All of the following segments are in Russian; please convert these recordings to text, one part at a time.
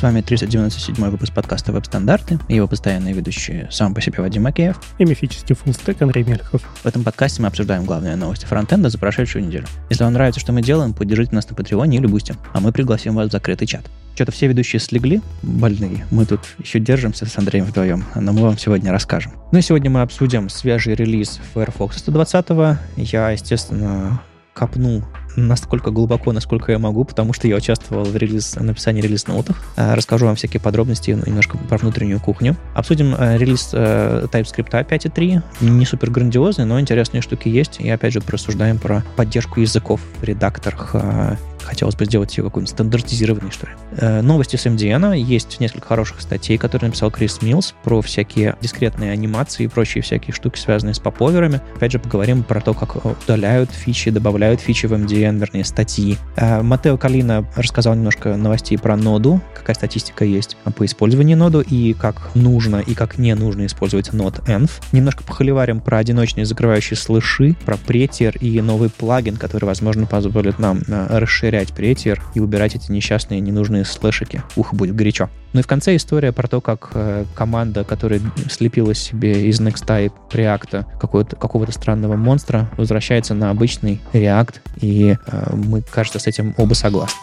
С вами 397 выпуск подкаста «Веб-стандарты» и его постоянные ведущие сам по себе Вадим Макеев и мифический fullstack Андрей Мелихов. В этом подкасте мы обсуждаем главные новости фронтенда за прошедшую неделю. Если вам нравится, что мы делаем, поддержите нас на Патреоне или Бусти, а мы пригласим вас в закрытый чат. Что-то все ведущие слегли, больные. Мы тут еще держимся с Андреем вдвоем, но мы вам сегодня расскажем. Ну и сегодня мы обсудим свежий релиз Firefox 120. Я, естественно, копнул настолько глубоко, насколько я могу, потому что я участвовал в релиз, написании релиз-ноутов. Э, расскажу вам всякие подробности, немножко про внутреннюю кухню. Обсудим э, релиз э, TypeScript 5.3. Не супер грандиозный, но интересные штуки есть. И опять же просуждаем про поддержку языков в редакторах Хотелось бы сделать ее какой-нибудь стандартизированный, что ли. Э, новости с MDN. Есть несколько хороших статей, которые написал Крис Милс про всякие дискретные анимации и прочие всякие штуки, связанные с поповерами. Опять же, поговорим про то, как удаляют фичи, добавляют фичи в MDN, вернее, статьи. Э, Матео Калина рассказал немножко новостей про ноду, какая статистика есть по использованию ноду и как нужно и как не нужно использовать нод env. Немножко похоливарим про одиночные закрывающие слыши, про претер и новый плагин, который, возможно, позволит нам э, расширять претер и убирать эти несчастные ненужные слэшики. Ух, будет горячо. Ну и в конце история про то, как э, команда, которая слепила себе из NextType React какого-то, какого-то странного монстра, возвращается на обычный React, и э, мы, кажется, с этим оба согласны.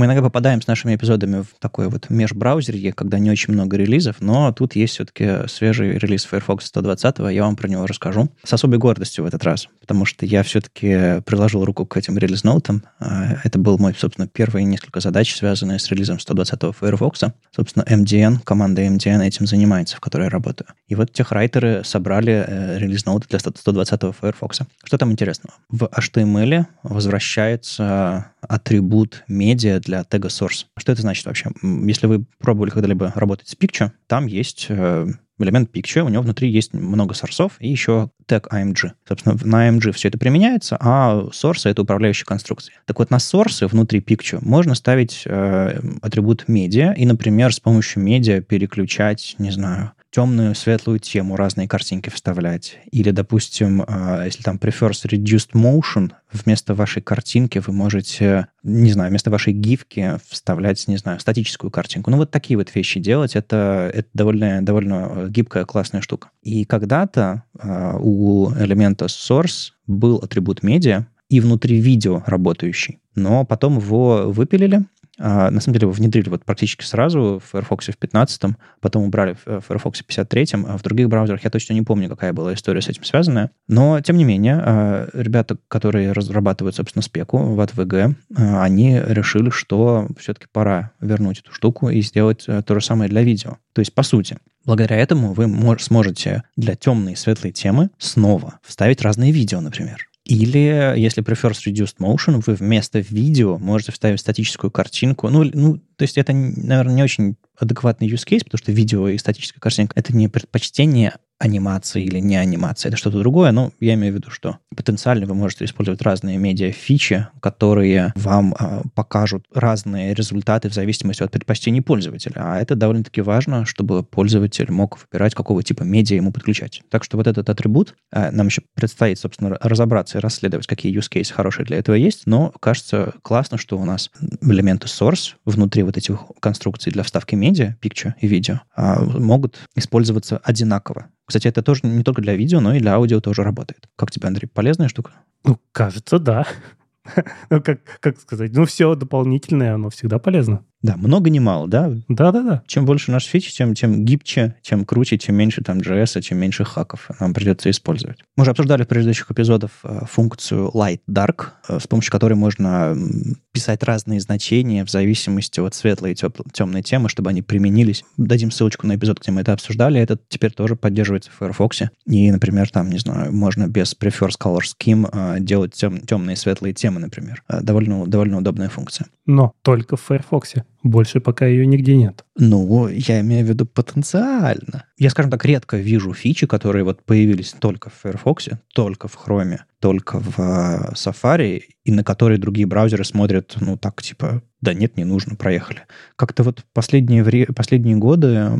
Мы иногда попадаем с нашими эпизодами в такой вот межбраузерье, когда не очень много релизов, но тут есть все-таки свежий релиз Firefox 120, я вам про него расскажу. С особой гордостью в этот раз, потому что я все-таки приложил руку к этим релиз-ноутам. А, это был мой, собственно, первый несколько задач, связанные с релизом 120 Firefox. Собственно, MDN, команда MDN этим занимается, в которой я работаю. И вот техрайтеры собрали э, релиз-ноуты для 120 Firefox. Что там интересного? В HTML возвращается атрибут медиа для тега source. Что это значит вообще? Если вы пробовали когда-либо работать с Picture, там есть э, элемент Picture, у него внутри есть много сорсов и еще тег IMG. Собственно, на IMG все это применяется, а source — это управляющая конструкция. Так вот, на source внутри Picture можно ставить э, атрибут медиа и, например, с помощью медиа переключать, не знаю, темную, светлую тему, разные картинки вставлять. Или, допустим, а, если там prefers reduced motion, вместо вашей картинки вы можете, не знаю, вместо вашей гифки вставлять, не знаю, статическую картинку. Ну, вот такие вот вещи делать, это, это довольно, довольно гибкая, классная штука. И когда-то uh, у элемента source был атрибут медиа, и внутри видео работающий. Но потом его выпилили, а, на самом деле внедрили вот практически сразу в Firefox в 15 потом убрали в Firefox в 53 а в других браузерах я точно не помню, какая была история с этим связанная. Но, тем не менее, а, ребята, которые разрабатывают, собственно, спеку в ATVG, а, они решили, что все-таки пора вернуть эту штуку и сделать э, то же самое для видео. То есть, по сути, Благодаря этому вы сможете для темной и светлой темы снова вставить разные видео, например. Или, если prefers reduced motion, вы вместо видео можете вставить статическую картинку. Ну, ну то есть это, наверное, не очень адекватный use case, потому что видео и статическая картинка — это не предпочтение анимация или не анимация, это что-то другое, но я имею в виду, что потенциально вы можете использовать разные медиа-фичи, которые вам э, покажут разные результаты в зависимости от предпочтений пользователя. А это довольно-таки важно, чтобы пользователь мог выбирать, какого типа медиа ему подключать. Так что вот этот атрибут, э, нам еще предстоит, собственно, разобраться и расследовать, какие use cases хорошие для этого есть, но кажется классно, что у нас элементы source внутри вот этих конструкций для вставки медиа, picture и видео, э, могут использоваться одинаково кстати, это тоже не только для видео, но и для аудио тоже работает. Как тебе, Андрей, полезная штука? Ну, кажется, да. ну, как, как сказать, ну, все дополнительное, оно всегда полезно. Да, много не мало, да? Да-да-да. Чем больше наш фичи, тем, тем гибче, тем круче, тем меньше там JS, тем меньше хаков нам придется использовать. Мы уже обсуждали в предыдущих эпизодах э, функцию Light Dark, э, с помощью которой можно писать разные значения в зависимости от светлой и темной темы, чтобы они применились. Дадим ссылочку на эпизод, где мы это обсуждали. Это теперь тоже поддерживается в Firefox. И, например, там, не знаю, можно без Prefers Color Scheme э, делать тем, темные и светлые темы, например. Довольно, довольно удобная функция. Но только в Firefox. Больше пока ее нигде нет. Ну, я имею в виду потенциально. Я, скажем так, редко вижу фичи, которые вот появились только в Firefox, только в Chrome, только в э, Safari, и на которые другие браузеры смотрят, ну, так, типа, да нет, не нужно, проехали. Как-то вот последние, вре- последние годы,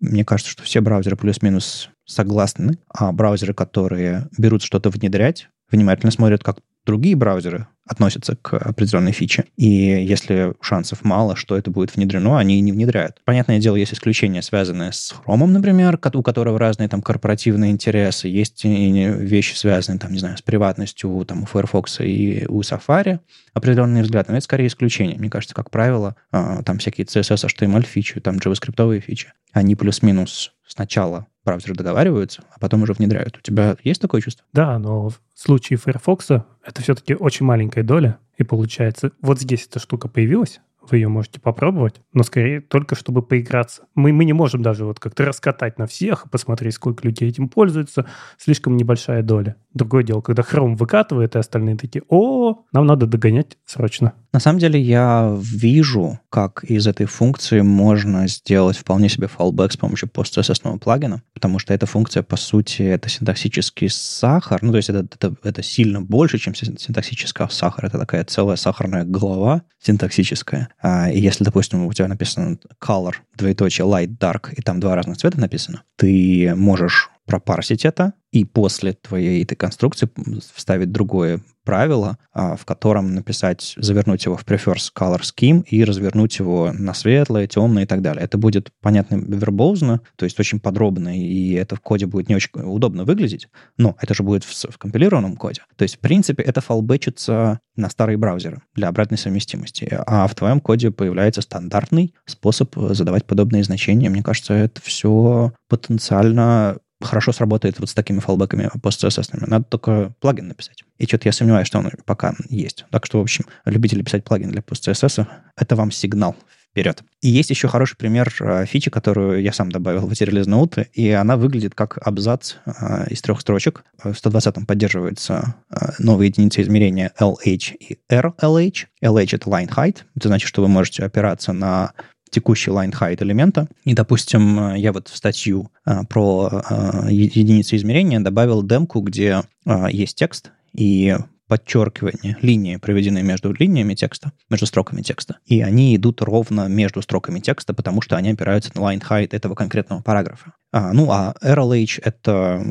мне кажется, что все браузеры плюс-минус согласны, а браузеры, которые берут что-то внедрять, внимательно смотрят, как другие браузеры относятся к определенной фиче. И если шансов мало, что это будет внедрено, они не внедряют. Понятное дело, есть исключения, связанные с Chrome, например, у которого разные там корпоративные интересы. Есть вещи, связанные, там, не знаю, с приватностью там, у Firefox и у Safari. Определенный взгляд. Но это скорее исключение. Мне кажется, как правило, а, там всякие CSS, HTML фичи, там JavaScript фичи, они плюс-минус сначала браузеры договариваются, а потом уже внедряют. У тебя есть такое чувство? Да, но в случае Firefox это все-таки очень маленькая доля, и получается, вот здесь эта штука появилась, вы ее можете попробовать, но скорее только чтобы поиграться. Мы, мы не можем даже вот как-то раскатать на всех и посмотреть, сколько людей этим пользуются. Слишком небольшая доля. Другое дело, когда Chrome выкатывает, и остальные такие, о, нам надо догонять срочно. На самом деле я вижу, как из этой функции можно сделать вполне себе fallback с помощью PostCSS плагина, потому что эта функция, по сути, это синтаксический сахар, ну, то есть это, это, это сильно больше, чем синтаксический сахар, это такая целая сахарная голова синтаксическая. А, и если, допустим, у тебя написано color, двоеточие, light, dark, и там два разных цвета написано, ты можешь пропарсить это, и после твоей этой конструкции вставить другое правило, а, в котором написать, завернуть его в prefers color scheme и развернуть его на светлое, темное и так далее. Это будет, понятно, вербозно, то есть очень подробно, и это в коде будет не очень удобно выглядеть, но это же будет в, в компилированном коде. То есть, в принципе, это фалбечится на старые браузеры для обратной совместимости, а в твоем коде появляется стандартный способ задавать подобные значения. Мне кажется, это все потенциально хорошо сработает вот с такими фалбеками постцсс Надо только плагин написать. И что-то я сомневаюсь, что он пока есть. Так что, в общем, любители писать плагин для постцсс это вам сигнал вперед. И есть еще хороший пример э, фичи, которую я сам добавил в эти релиз-ноуты, и она выглядит как абзац э, из трех строчек. В 120-м поддерживается э, новые единицы измерения LH и RLH. LH — это line height. Это значит, что вы можете опираться на текущий line height элемента. И, допустим, я вот в статью а, про а, единицы измерения добавил демку, где есть текст, и подчеркивание, линии, проведены между линиями текста, между строками текста. И они идут ровно между строками текста, потому что они опираются на line height этого конкретного параграфа. А, ну, а RLH — это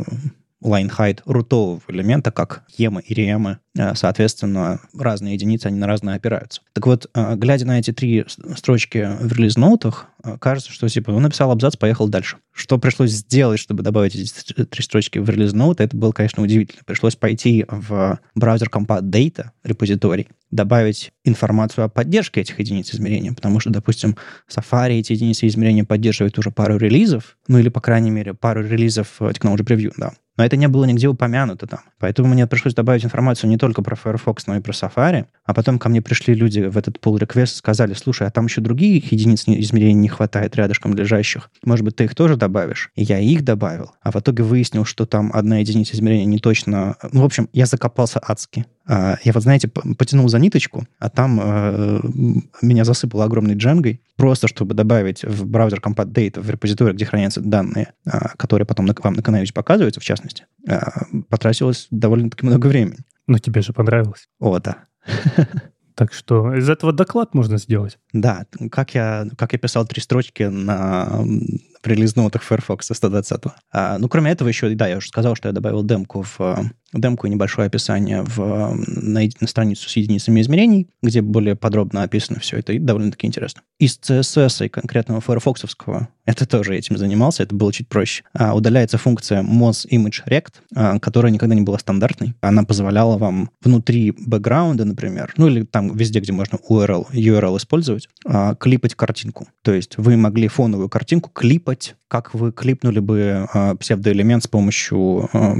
line height рутового элемента, как емы и ремы, э, соответственно, разные единицы, они на разные опираются. Так вот, э, глядя на эти три строчки в релиз-ноутах, э, кажется, что типа он написал абзац, поехал дальше. Что пришлось сделать, чтобы добавить эти три строчки в релиз-ноут, это было, конечно, удивительно. Пришлось пойти в браузер Compat Data репозиторий, добавить информацию о поддержке этих единиц измерения, потому что, допустим, Safari эти единицы измерения поддерживает уже пару релизов, ну или, по крайней мере, пару релизов Technology Preview, да. Но это не было нигде упомянуто там. Поэтому мне пришлось добавить информацию не только про Firefox, но и про Safari. А потом ко мне пришли люди в этот pull request сказали, слушай, а там еще других единиц измерений не хватает рядышком лежащих. Может быть, ты их тоже добавишь? И я их добавил. А в итоге выяснил, что там одна единица измерения не точно... Ну, в общем, я закопался адски. А, я вот, знаете, потянул за ниточку, а там э, меня засыпало огромной джангой, просто чтобы добавить в браузер Compat Data в репозиторий, где хранятся данные, э, которые потом на, вам на канале показываются, в частности, э, потратилось довольно-таки много времени. Но тебе же понравилось. О, да. Так что из этого доклад можно сделать. Да, как я, как я писал три строчки на в релиз-ноутах Firefox 120. А, ну, кроме этого еще, да, я уже сказал, что я добавил демку в демку и небольшое описание в, на, на страницу с единицами измерений, где более подробно описано все это, и довольно-таки интересно. Из CSS и конкретного Firefoxовского это тоже этим занимался, это было чуть проще. А, удаляется функция Moz Image Rect, а, которая никогда не была стандартной. Она позволяла вам внутри бэкграунда, например, ну или там везде, где можно URL, URL использовать, а, клипать картинку. То есть вы могли фоновую картинку клипать, как вы клипнули бы а, псевдоэлемент с помощью а,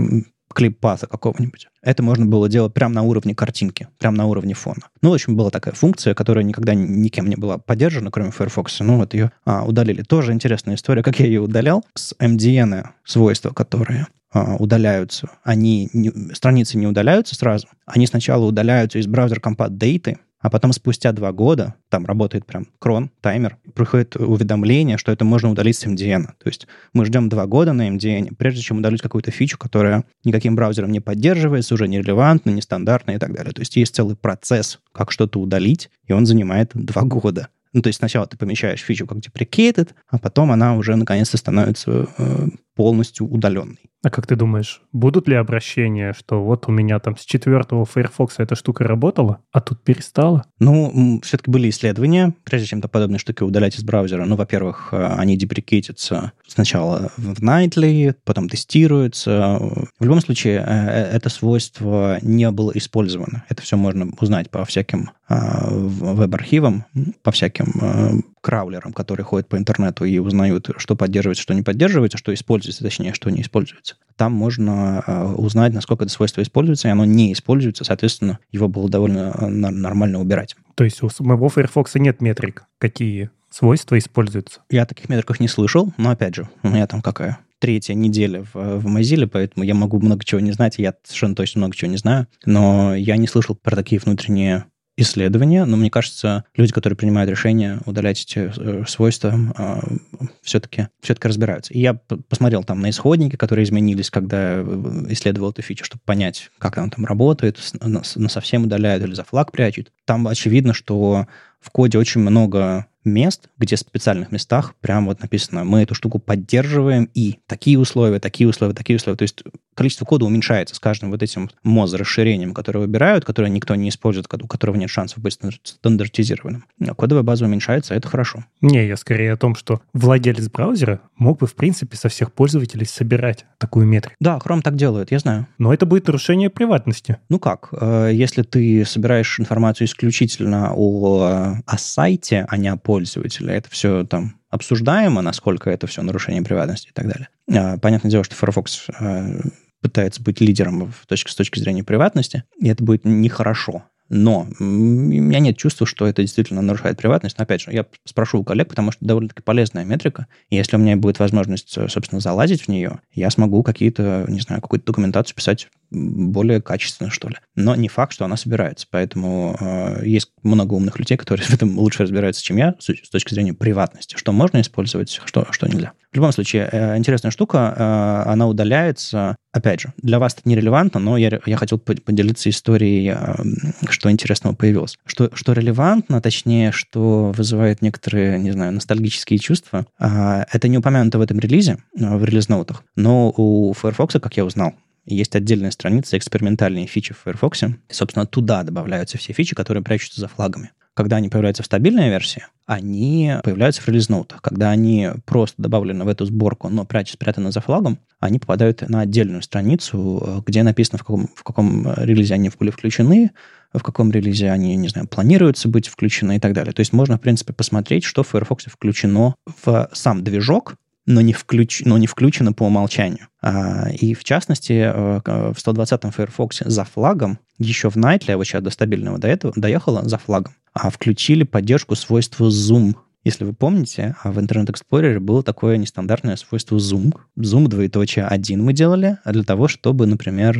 клип-паса какого-нибудь. Это можно было делать прямо на уровне картинки, прямо на уровне фона. Ну, в общем, была такая функция, которая никогда никем не была поддержана, кроме Firefox. Ну, вот ее а, удалили. Тоже интересная история, как я ее удалял. С MDN свойства, которые а, удаляются, они не, страницы не удаляются сразу. Они сначала удаляются из браузера Compat Data, а потом спустя два года, там работает прям крон, таймер, приходит уведомление, что это можно удалить с MDN. То есть мы ждем два года на MDN, прежде чем удалить какую-то фичу, которая никаким браузером не поддерживается, уже нерелевантна, нестандартна и так далее. То есть есть целый процесс, как что-то удалить, и он занимает два года. Ну, то есть сначала ты помещаешь фичу как deprecated, а потом она уже наконец-то становится э, полностью удаленный. А как ты думаешь, будут ли обращения, что вот у меня там с четвертого Firefox эта штука работала, а тут перестала? Ну, все-таки были исследования, прежде чем подобные штуки удалять из браузера. Ну, во-первых, э, они деприкетятся сначала в Nightly, потом тестируются. В любом случае, э, э, это свойство не было использовано. Это все можно узнать по всяким веб-архивам, по всяким краулерам, которые ходят по интернету и узнают, что поддерживается, что не поддерживается, что используется, точнее, что не используется. Там можно э, узнать, насколько это свойство используется, и оно не используется, соответственно, его было довольно э, нормально убирать. То есть у самого Firefox нет метрик, какие свойства используются? Я о таких метриках не слышал, но, опять же, у меня там какая третья неделя в, в Mozilla, поэтому я могу много чего не знать, я совершенно точно много чего не знаю, но я не слышал про такие внутренние исследования, но мне кажется, люди, которые принимают решение удалять эти э, свойства, э, все-таки все разбираются. И я посмотрел там на исходники, которые изменились, когда э, исследовал эту фичу, чтобы понять, как она там работает, на, совсем удаляют или за флаг прячут. Там очевидно, что в коде очень много мест, где в специальных местах прям вот написано, мы эту штуку поддерживаем и такие условия, такие условия, такие условия. То есть количество кода уменьшается с каждым вот этим моз расширением, которое выбирают, которое никто не использует, у которого нет шансов быть стандартизированным. А кодовая база уменьшается, это хорошо. Не, я скорее о том, что владелец браузера мог бы, в принципе, со всех пользователей собирать такую метрику. Да, Chrome так делает, я знаю. Но это будет нарушение приватности. Ну как? Э, если ты собираешь информацию исключительно о, о сайте, а не о пользователя, это все там обсуждаемо, насколько это все нарушение приватности и так далее. А, понятное дело, что Firefox э, пытается быть лидером в точке, с точки зрения приватности, и это будет нехорошо. Но у меня нет чувства, что это действительно нарушает приватность. Но опять же, я спрошу у коллег, потому что довольно-таки полезная метрика. И если у меня будет возможность, э, собственно, залазить в нее, я смогу какие-то, не знаю, какую-то документацию писать более качественно, что ли. Но не факт, что она собирается. Поэтому э, есть много умных людей, которые в этом лучше разбираются, чем я, с, с точки зрения приватности. Что можно использовать, что, что нельзя. В любом случае, э, интересная штука, э, она удаляется. Опять же, для вас это нерелевантно, но я, я хотел поделиться историей, э, что интересного появилось. Что, что релевантно, точнее, что вызывает некоторые, не знаю, ностальгические чувства, э, это не упомянуто в этом релизе, э, в релиз-ноутах, но у Firefox, как я узнал, есть отдельная страница экспериментальные фичи в Firefox. И, собственно, туда добавляются все фичи, которые прячутся за флагами. Когда они появляются в стабильной версии, они появляются в релиз-ноутах. Когда они просто добавлены в эту сборку, но прячутся, спрятаны за флагом, они попадают на отдельную страницу, где написано, в каком, в каком релизе они были включены, в каком релизе они, не знаю, планируются быть включены и так далее. То есть можно, в принципе, посмотреть, что в Firefox включено в сам движок, но не, включ, но не включено по умолчанию. А, и в частности, э, в 120-м Firefox за флагом, еще в Nightly, а вот сейчас до стабильного до этого, доехала за флагом, а включили поддержку свойства Zoom. Если вы помните, а в Internet Explorer было такое нестандартное свойство Zoom. Zoom двоеточие 1 мы делали для того, чтобы, например,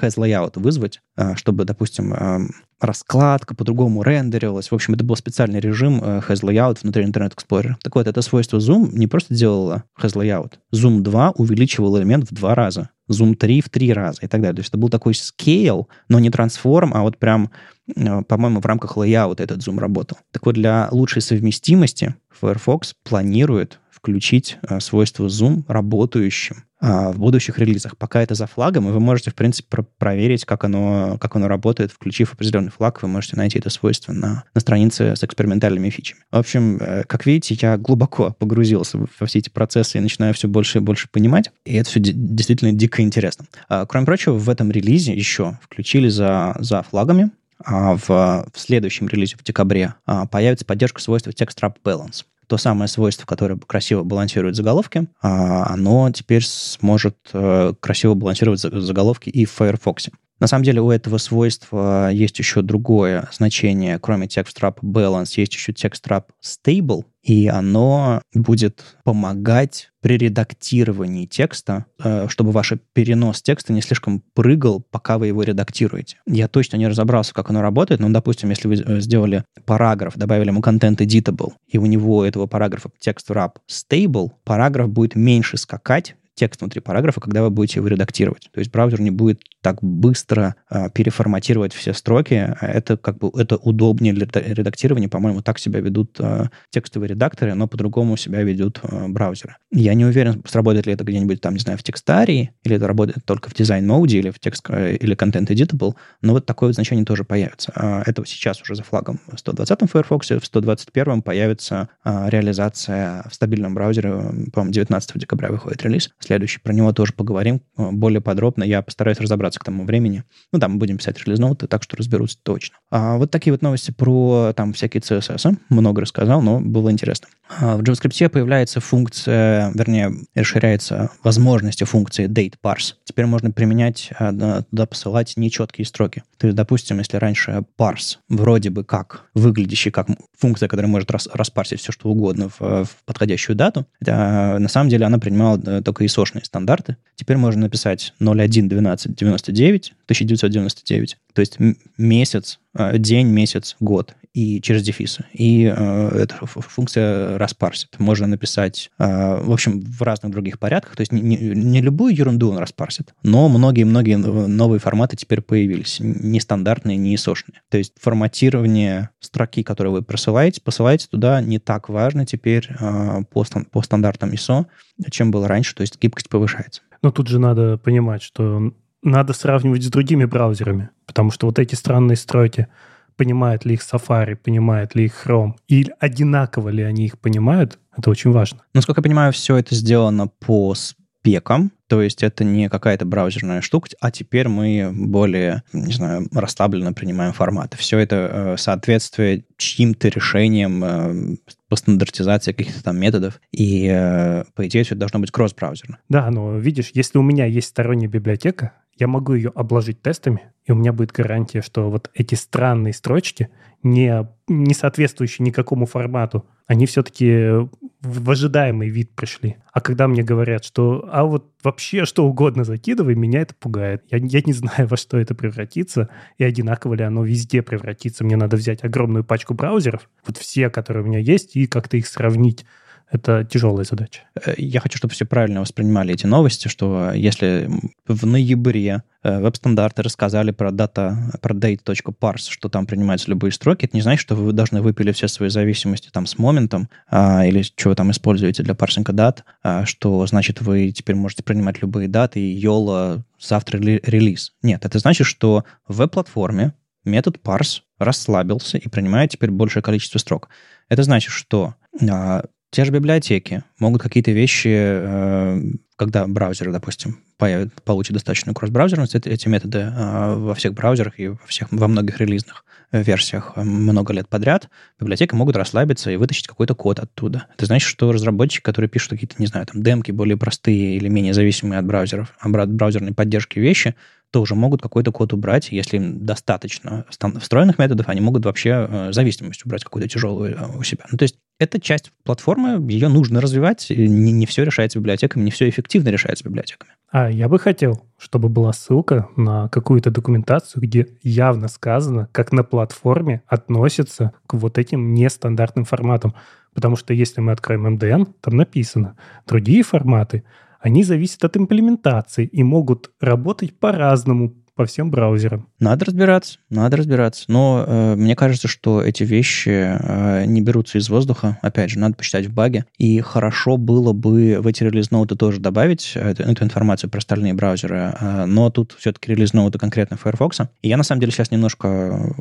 has layout вызвать, а, чтобы, допустим, а, раскладка по-другому рендерилась. В общем, это был специальный режим э, has layout внутри Internet Explorer. Так вот, это свойство Zoom не просто делало has layout. Zoom 2 увеличивал элемент в два раза. Zoom 3 в три раза и так далее. То есть это был такой scale, но не трансформ, а вот прям, э, по-моему, в рамках layout этот Zoom работал. Так вот, для лучшей совместимости Firefox планирует включить э, свойство Zoom работающим а, в будущих релизах. Пока это за флагом, и вы можете, в принципе, про- проверить, как оно, как оно работает. Включив определенный флаг, вы можете найти это свойство на, на странице с экспериментальными фичами. В общем, э, как видите, я глубоко погрузился во все эти процессы и начинаю все больше и больше понимать. И это все действительно дико интересно. А, кроме прочего, в этом релизе еще включили за, за флагами а в, в следующем релизе в декабре а, появится поддержка свойства Text Wrap Balance то самое свойство, которое красиво балансирует заголовки, а, оно теперь сможет э, красиво балансировать заголовки и в Firefox. На самом деле у этого свойства есть еще другое значение, кроме text wrap balance, есть еще text wrap stable, и оно будет помогать при редактировании текста, э, чтобы ваш перенос текста не слишком прыгал, пока вы его редактируете. Я точно не разобрался, как оно работает, но, допустим, если вы э, сделали параграф, добавили ему content editable, и у него этого параграфа text wrap stable, параграф будет меньше скакать, текст внутри параграфа, когда вы будете его редактировать. То есть браузер не будет так быстро э, переформатировать все строки. Это как бы это удобнее для редактирования. По-моему, так себя ведут э, текстовые редакторы, но по-другому себя ведут э, браузеры. Я не уверен, сработает ли это где-нибудь там, не знаю, в текстарии, или это работает только в дизайн-моуде, или в текст, э, или контент editable, но вот такое вот значение тоже появится. Э, это сейчас уже за флагом в 120-м Firefox, в 121-м появится э, реализация в стабильном браузере, по-моему, 19 декабря выходит релиз. Следующий, про него тоже поговорим э, более подробно. Я постараюсь разобраться к тому времени. Ну, там будем писать релиз-ноуты, так что разберусь точно. А вот такие вот новости про там всякие CSS. Много рассказал, но было интересно. А в JavaScript появляется функция, вернее, расширяется возможности функции date parse. Теперь можно применять, э, туда посылать нечеткие строки. То есть, допустим, если раньше parse вроде бы как выглядящий как функция, которая может рас, распарсить все, что угодно в, в подходящую дату, а, на самом деле она принимала э, только ISO-шные стандарты. Теперь можно написать 01.12.99, 1999, то есть месяц, э, день, месяц, год, и через дефисы. И э, эта функция распарсит. Можно написать, э, в общем, в разных других порядках. То есть не, не, не любую ерунду он распарсит, но многие-многие новые форматы теперь появились. Нестандартные, не сошные. То есть форматирование строки, которые вы просылаете, посылаете туда не так важно теперь э, по, по стандартам ISO, чем было раньше. То есть гибкость повышается. Но тут же надо понимать, что надо сравнивать с другими браузерами, потому что вот эти странные строки, понимает ли их Safari, понимает ли их Chrome, и одинаково ли они их понимают, это очень важно. Насколько я понимаю, все это сделано по спекам, то есть это не какая-то браузерная штука, а теперь мы более, не знаю, расслабленно принимаем форматы. Все это э, соответствие чьим-то решениям э, по стандартизации каких-то там методов, и э, по идее все должно быть кросс-браузерно. Да, но видишь, если у меня есть сторонняя библиотека, я могу ее обложить тестами, и у меня будет гарантия, что вот эти странные строчки, не, не соответствующие никакому формату, они все-таки в ожидаемый вид пришли. А когда мне говорят, что а вот вообще что угодно закидывай, меня это пугает. Я, я не знаю, во что это превратится, и одинаково ли оно везде превратится. Мне надо взять огромную пачку браузеров, вот все, которые у меня есть, и как-то их сравнить это тяжелая задача. Э, я хочу, чтобы все правильно воспринимали эти новости, что если в ноябре э, веб-стандарты рассказали про data, про date.parse, что там принимаются любые строки, это не значит, что вы должны выпилить все свои зависимости там с моментом а, или что вы там используете для парсинга дат, а, что значит вы теперь можете принимать любые даты и YOLO завтра релиз. Нет, это значит, что в веб-платформе метод parse расслабился и принимает теперь большее количество строк. Это значит, что а, те же библиотеки могут какие-то вещи, э, когда браузер, допустим, появит, получит достаточную кросс-браузерность, эти методы э, во всех браузерах и во, всех, во многих релизных версиях э, много лет подряд, библиотеки могут расслабиться и вытащить какой-то код оттуда. Это значит, что разработчики, которые пишут какие-то, не знаю, там, демки более простые или менее зависимые от браузеров, от браузерной поддержки вещи, тоже могут какой-то код убрать. Если им достаточно встроенных методов, они могут вообще зависимость убрать какую-то тяжелую у себя. Ну, то есть это часть платформы, ее нужно развивать. Не, не все решается библиотеками, не все эффективно решается библиотеками. А я бы хотел, чтобы была ссылка на какую-то документацию, где явно сказано, как на платформе относится к вот этим нестандартным форматам. Потому что если мы откроем MDN, там написано, другие форматы они зависят от имплементации и могут работать по-разному по всем браузерам. Надо разбираться, надо разбираться. Но э, мне кажется, что эти вещи э, не берутся из воздуха. Опять же, надо почитать в баге. И хорошо было бы в эти релиз-ноуты тоже добавить эту, эту информацию про остальные браузеры. Э, но тут все-таки релиз-ноуты конкретно Firefox. И я, на самом деле, сейчас немножко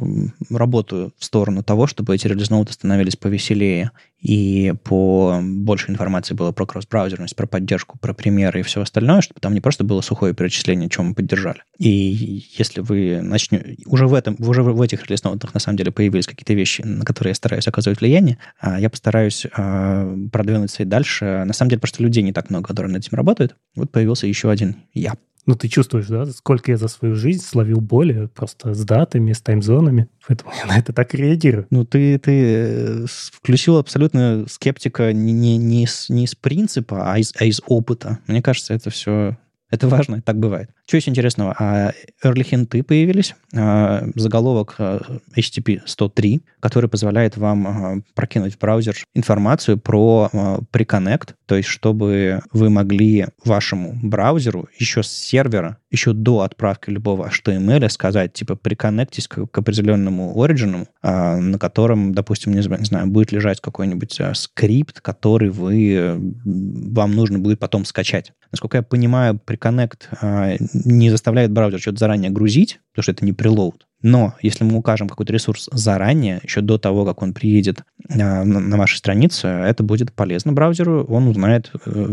работаю в сторону того, чтобы эти релиз-ноуты становились повеселее и по больше информации было про кросс-браузерность, про поддержку, про примеры и все остальное, чтобы там не просто было сухое перечисление, чем мы поддержали. И если вы начнете... Уже в, этом, уже в этих релиз-ноутах на самом деле появились какие-то вещи, на которые я стараюсь оказывать влияние, а я постараюсь а, продвинуться и дальше. На самом деле просто людей не так много, которые над этим работают. Вот появился еще один я. Ну, ты чувствуешь, да, сколько я за свою жизнь словил боли просто с датами, с таймзонами. Поэтому я на это так реагирую. Ну, ты, ты э, включил абсолютно скептика не, не, не, из, не из принципа, а из, а из опыта. Мне кажется, это все... Это важно, так бывает. Что есть интересного? А, early хинты появились. А, заголовок HTTP 103, который позволяет вам прокинуть в браузер информацию про Preconnect, то есть чтобы вы могли вашему браузеру еще с сервера, еще до отправки любого HTML сказать, типа, приконнектись к, определенному origin, на котором, допустим, не знаю, будет лежать какой-нибудь скрипт, который вы, вам нужно будет потом скачать. Насколько я понимаю, Preconnect не заставляет браузер что-то заранее грузить, потому что это не прилоуд. Но если мы укажем какой-то ресурс заранее, еще до того, как он приедет э, на, вашу страницу, это будет полезно браузеру. Он узнает, э,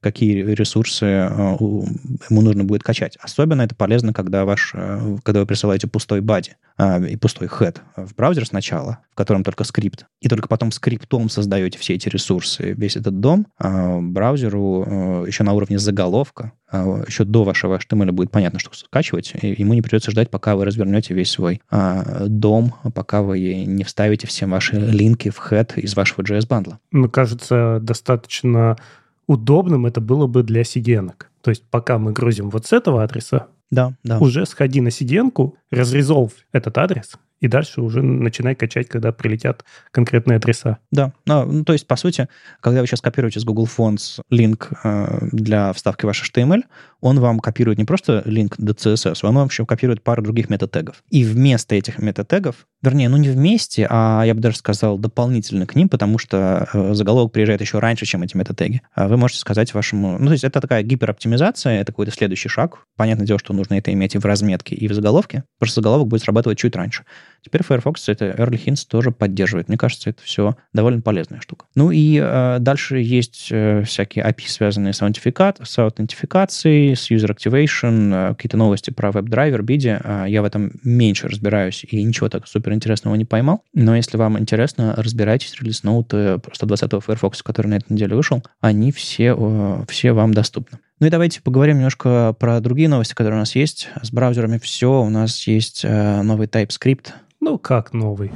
какие ресурсы э, ему нужно будет качать. Особенно это полезно, когда, ваш, когда вы присылаете пустой бади э, и пустой head в браузер сначала, в котором только скрипт, и только потом скриптом создаете все эти ресурсы, весь этот дом, э, браузеру еще на уровне заголовка а, еще до вашего HTML будет понятно, что скачивать, и ему не придется ждать, пока вы развернете весь свой а, дом, пока вы не вставите все ваши линки в head из вашего JS-бандла. Мне кажется, достаточно удобным это было бы для CDN. -ок. То есть пока мы грузим вот с этого адреса, да, да. уже сходи на CDN, разрезолв этот адрес, и дальше уже начинай качать, когда прилетят конкретные адреса. Да, ну, то есть, по сути, когда вы сейчас копируете с Google Fonts линк э, для вставки в ваш HTML, он вам копирует не просто линк до CSS, он вам еще копирует пару других метатегов. И вместо этих метатегов, вернее, ну не вместе, а я бы даже сказал дополнительно к ним, потому что э, заголовок приезжает еще раньше, чем эти метатеги. А вы можете сказать вашему... Ну, то есть это такая гипероптимизация, это какой-то следующий шаг. Понятное дело, что нужно это иметь и в разметке, и в заголовке. Просто заголовок будет срабатывать чуть раньше. Теперь Firefox это Early Hints тоже поддерживает. Мне кажется, это все довольно полезная штука. Ну и э, дальше есть э, всякие API, связанные с, аутентификат, с аутентификацией, с user activation, э, какие-то новости про WebDriver BiDi. Э, я в этом меньше разбираюсь и ничего так супер интересного не поймал. Но если вам интересно, разбирайтесь, релиз ноуты 120-го Firefox, который на этой неделе вышел, они все, э, все вам доступны. Ну и давайте поговорим немножко про другие новости, которые у нас есть. С браузерами все. У нас есть э, новый TypeScript, ну, как новый?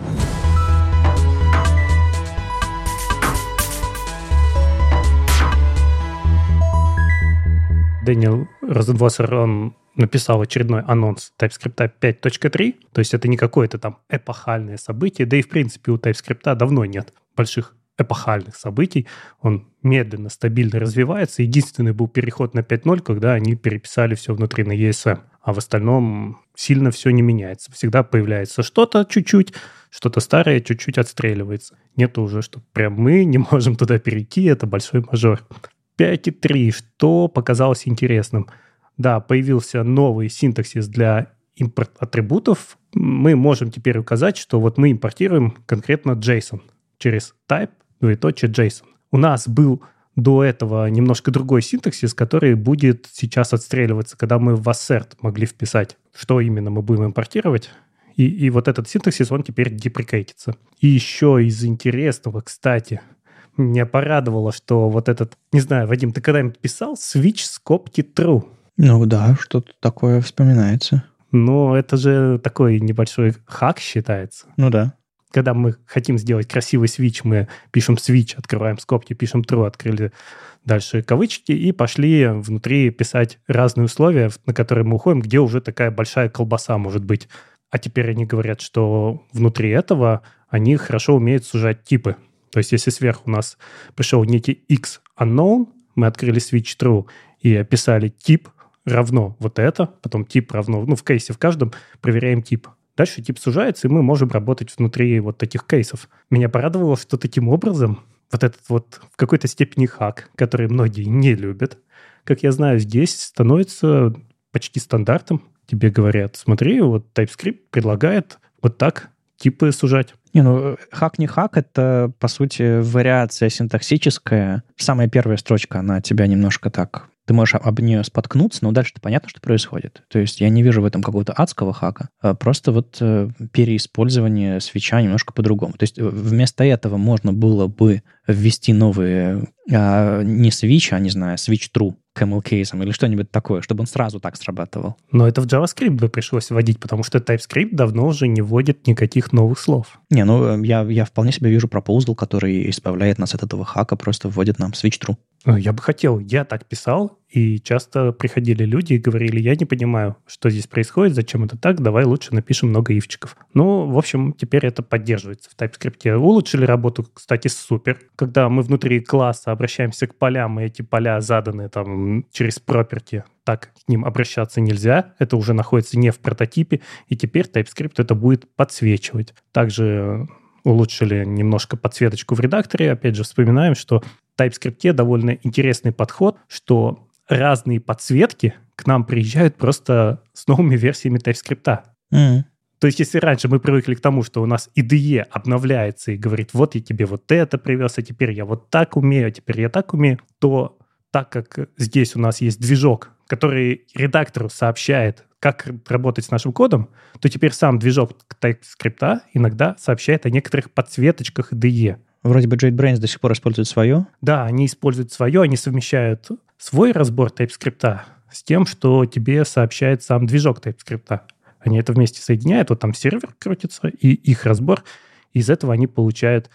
Дэниел Розенвассер, он написал очередной анонс TypeScript 5.3, то есть это не какое-то там эпохальное событие, да и в принципе у TypeScript давно нет больших эпохальных событий. Он медленно, стабильно развивается. Единственный был переход на 5.0, когда они переписали все внутри на ESM а в остальном сильно все не меняется. Всегда появляется что-то чуть-чуть, что-то старое чуть-чуть отстреливается. Нет уже, что прям мы не можем туда перейти, это большой мажор. 5.3. Что показалось интересным? Да, появился новый синтаксис для импорт атрибутов. Мы можем теперь указать, что вот мы импортируем конкретно JSON через type, двоеточие JSON. У нас был до этого немножко другой синтаксис, который будет сейчас отстреливаться, когда мы в assert могли вписать, что именно мы будем импортировать. И, и вот этот синтаксис, он теперь деприкейтится. И еще из интересного, кстати, меня порадовало, что вот этот, не знаю, Вадим, ты когда-нибудь писал switch скобки true? Ну да, что-то такое вспоминается. Но это же такой небольшой хак считается. Ну да когда мы хотим сделать красивый свич, мы пишем switch, открываем скобки, пишем true, открыли дальше кавычки и пошли внутри писать разные условия, на которые мы уходим, где уже такая большая колбаса может быть. А теперь они говорят, что внутри этого они хорошо умеют сужать типы. То есть если сверху у нас пришел некий x unknown, мы открыли switch true и описали тип равно вот это, потом тип равно, ну, в кейсе в каждом проверяем тип. Дальше тип сужается, и мы можем работать внутри вот таких кейсов. Меня порадовало, что таким образом вот этот вот в какой-то степени хак, который многие не любят, как я знаю, здесь становится почти стандартом. Тебе говорят, смотри, вот TypeScript предлагает вот так типы сужать. Не, ну, хак не хак, это, по сути, вариация синтаксическая. Самая первая строчка, она тебя немножко так ты можешь об нее споткнуться, но дальше-то понятно, что происходит. То есть я не вижу в этом какого-то адского хака, а просто вот э, переиспользование свеча немножко по-другому. То есть э, вместо этого можно было бы ввести новые, а, не switch, а, не знаю, switch true camel кейсом или что-нибудь такое, чтобы он сразу так срабатывал. Но это в JavaScript бы пришлось вводить, потому что TypeScript давно уже не вводит никаких новых слов. Не, ну я, я вполне себе вижу proposal, который избавляет нас от этого хака, просто вводит нам switch true. Э, я бы хотел. Я так писал, и часто приходили люди и говорили, я не понимаю, что здесь происходит, зачем это так, давай лучше напишем много ивчиков. Ну, в общем, теперь это поддерживается в TypeScript. Улучшили работу, кстати, супер. Когда мы внутри класса обращаемся к полям, и эти поля заданы там через property, так к ним обращаться нельзя. Это уже находится не в прототипе, и теперь TypeScript это будет подсвечивать. Также улучшили немножко подсветочку в редакторе. Опять же, вспоминаем, что TypeScript довольно интересный подход, что разные подсветки к нам приезжают просто с новыми версиями TypeScript. Mm. То есть, если раньше мы привыкли к тому, что у нас IDE обновляется и говорит, вот я тебе вот это привез, а теперь я вот так умею, а теперь я так умею, то так как здесь у нас есть движок, который редактору сообщает, как работать с нашим кодом, то теперь сам движок TypeScript иногда сообщает о некоторых подсветочках IDE. Вроде бы JetBrains до сих пор использует свое. Да, они используют свое, они совмещают свой разбор TypeScript с тем, что тебе сообщает сам движок TypeScript. Они это вместе соединяют, вот там сервер крутится, и их разбор. Из этого они получают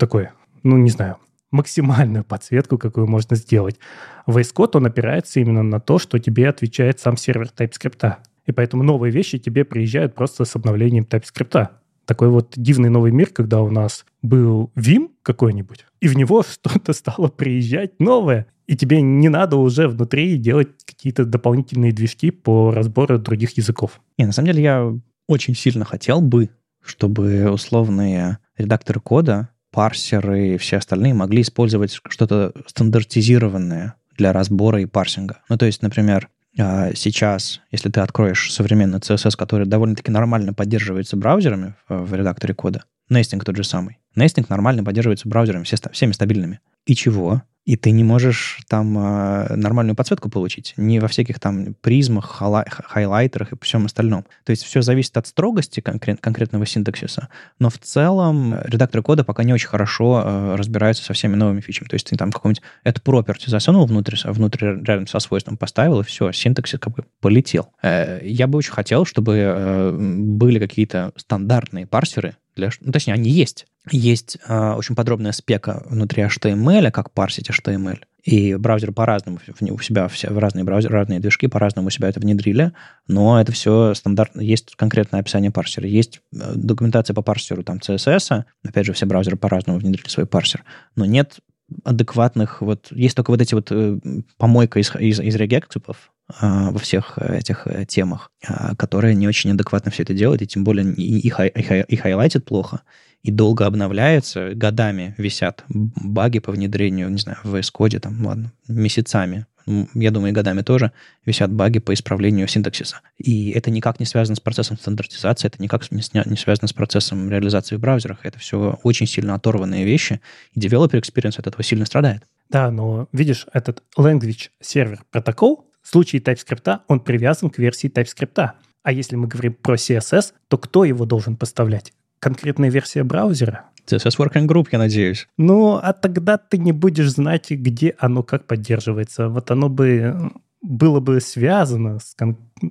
такой, ну, не знаю, максимальную подсветку, какую можно сделать. VS Code, он опирается именно на то, что тебе отвечает сам сервер TypeScript. И поэтому новые вещи тебе приезжают просто с обновлением TypeScript такой вот дивный новый мир, когда у нас был Vim какой-нибудь, и в него что-то стало приезжать новое, и тебе не надо уже внутри делать какие-то дополнительные движки по разбору других языков. Не, на самом деле я очень сильно хотел бы, чтобы условные редакторы кода, парсеры и все остальные могли использовать что-то стандартизированное для разбора и парсинга. Ну, то есть, например, сейчас, если ты откроешь современный CSS, который довольно-таки нормально поддерживается браузерами в, редакторе кода, Нестинг тот же самый. Нестинг нормально поддерживается браузерами, все, всеми стабильными. И чего? И ты не можешь там э, нормальную подсветку получить. Не во всяких там призмах, хайлай- хайлайтерах и всем остальном. То есть все зависит от строгости конкрет- конкретного синтаксиса, но в целом редакторы кода пока не очень хорошо э, разбираются со всеми новыми фичами. То есть ты там какой-нибудь это property засунул внутрь, внутрь рядом со свойством поставил, и все, синтаксис как бы полетел. Э, я бы очень хотел, чтобы э, были какие-то стандартные парсеры, для, ну, точнее, они есть. Есть э, очень подробная спека внутри HTML, как парсить HTML. И браузеры по-разному у себя, все, в разные браузеры, разные движки по-разному у себя это внедрили, но это все стандартно. Есть конкретное описание парсера. Есть э, документация по парсеру там CSS. Опять же, все браузеры по-разному внедрили свой парсер. Но нет адекватных, вот есть только вот эти вот э, помойка из, из, из регексипов, а, во всех этих э, темах, а, которые не очень адекватно все это делают, и тем более и, и, хай, и хайлайтят плохо, и долго обновляются, годами висят баги по внедрению, не знаю, в VS Code, там, ладно, месяцами, я думаю, годами тоже висят баги по исправлению синтаксиса. И это никак не связано с процессом стандартизации, это никак не, не связано с процессом реализации в браузерах. Это все очень сильно оторванные вещи, и developer experience от этого сильно страдает. Да, но видишь, этот language сервер протокол в случае TypeScript он привязан к версии TypeScript. А если мы говорим про CSS, то кто его должен поставлять? Конкретная версия браузера? CSS Working Group, я надеюсь. Ну, а тогда ты не будешь знать, где оно как поддерживается. Вот оно бы было бы связано с,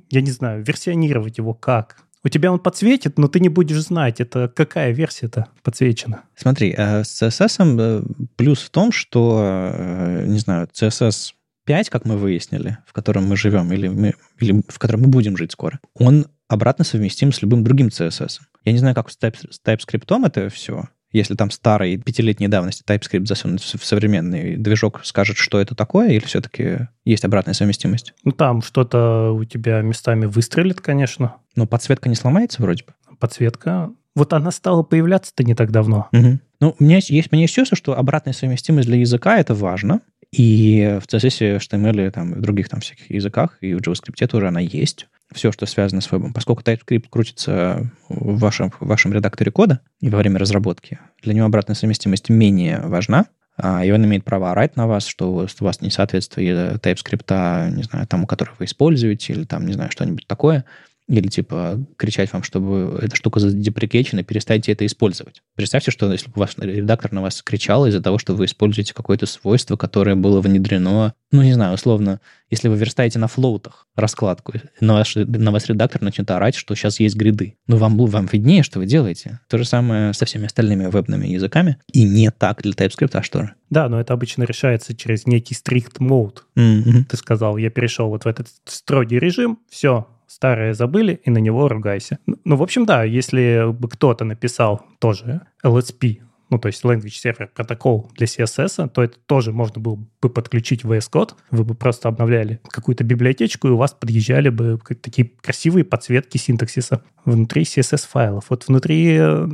я не знаю, версионировать его как. У тебя он подсветит, но ты не будешь знать, это какая версия-то подсвечена. Смотри, э, с CSS э, плюс в том, что, э, не знаю, CSS 5, как мы выяснили, в котором мы живем, или, мы, или в котором мы будем жить скоро, он обратно совместим с любым другим CSS. Я не знаю, как с, type, с TypeScript это все, если там старый пятилетней давности TypeScript засунут в современный движок, скажет, что это такое, или все-таки есть обратная совместимость? Ну, там что-то у тебя местами выстрелит, конечно. Но подсветка не сломается вроде бы? Подсветка... Вот она стала появляться-то не так давно. Угу. Ну, у меня есть мне все, что обратная совместимость для языка — это важно. И в CSS, HTML, там, в других там всяких языках, и в JavaScript тоже она есть. Все, что связано с вебом. Поскольку TypeScript крутится в вашем, в вашем редакторе кода и во время разработки, для него обратная совместимость менее важна, а, и он имеет право орать на вас, что у вас не соответствует TypeScript, не знаю, тому, который вы используете, или там, не знаю, что-нибудь такое. Или типа кричать вам, чтобы эта штука задеприкечена, перестаньте это использовать. Представьте, что если бы ваш редактор на вас кричал из-за того, что вы используете какое-то свойство, которое было внедрено, ну, не знаю, условно, если вы верстаете на флоутах раскладку, на, ваш, на вас редактор начнет орать, что сейчас есть гриды. Ну, вам, вам виднее, что вы делаете. То же самое со всеми остальными вебными языками. И не так для TypeScript, а что же? Да, но это обычно решается через некий strict mode. Mm-hmm. Ты сказал, я перешел вот в этот строгий режим, все, старое забыли, и на него ругайся. Ну, в общем, да, если бы кто-то написал тоже LSP, ну, то есть Language Server протокол для CSS, то это тоже можно было бы подключить в VS Code. Вы бы просто обновляли какую-то библиотечку, и у вас подъезжали бы такие красивые подсветки синтаксиса внутри CSS-файлов. Вот внутри э,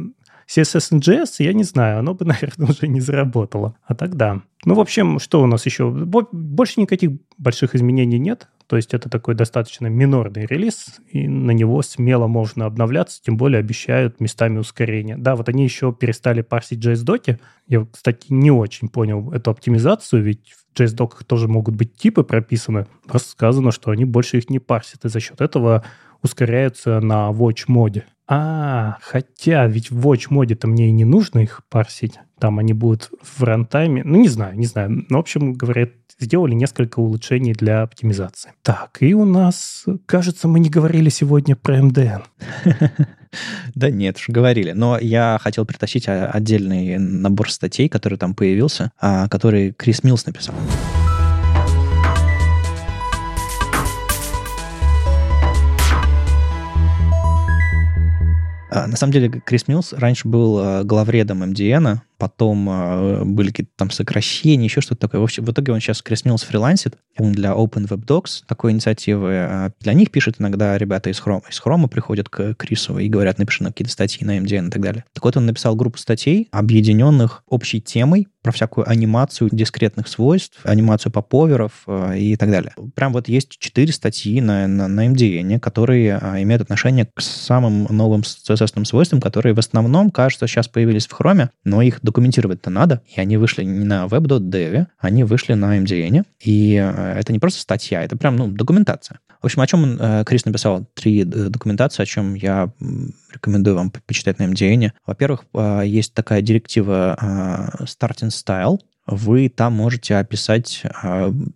CSS JS, я не знаю, оно бы, наверное, уже не заработало. А тогда. Ну, в общем, что у нас еще? Больше никаких больших изменений нет. То есть это такой достаточно минорный релиз, и на него смело можно обновляться, тем более обещают местами ускорения. Да, вот они еще перестали парсить JS-доки. Я, кстати, не очень понял эту оптимизацию, ведь в JS-доках тоже могут быть типы прописаны. Просто сказано, что они больше их не парсят, и за счет этого ускоряются на watch моде. А, хотя ведь в watch моде-то мне и не нужно их парсить. Там они будут в рантайме. Ну, не знаю, не знаю. Но, ну, в общем, говорят, сделали несколько улучшений для оптимизации. Так, и у нас, кажется, мы не говорили сегодня про MDN. Да нет, уж говорили. Но я хотел притащить отдельный набор статей, который там появился, а, который Крис Милс написал. На самом деле, Крис Милс раньше был а, главредом MDN, потом э, были какие-то там сокращения, еще что-то такое. В, общем, в итоге он сейчас Крис Милс фрилансит. Он для Open Web Docs такой инициативы. А для них пишет иногда ребята из Chrome. Из Chrome приходят к Крису и говорят, напиши на какие-то статьи на MDN и так далее. Так вот, он написал группу статей, объединенных общей темой про всякую анимацию дискретных свойств, анимацию поповеров э, и так далее. Прям вот есть четыре статьи на, на, на MDN, которые а, имеют отношение к самым новым CSS свойствам, которые в основном, кажется, сейчас появились в Chrome, но их документировать-то надо, и они вышли не на web.dev, они вышли на MDN, и э, это не просто статья, это прям, ну, документация. В общем, о чем э, Крис написал? Три э, документации, о чем я рекомендую вам почитать на MDN. Во-первых, есть такая директива Starting Style. Вы там можете описать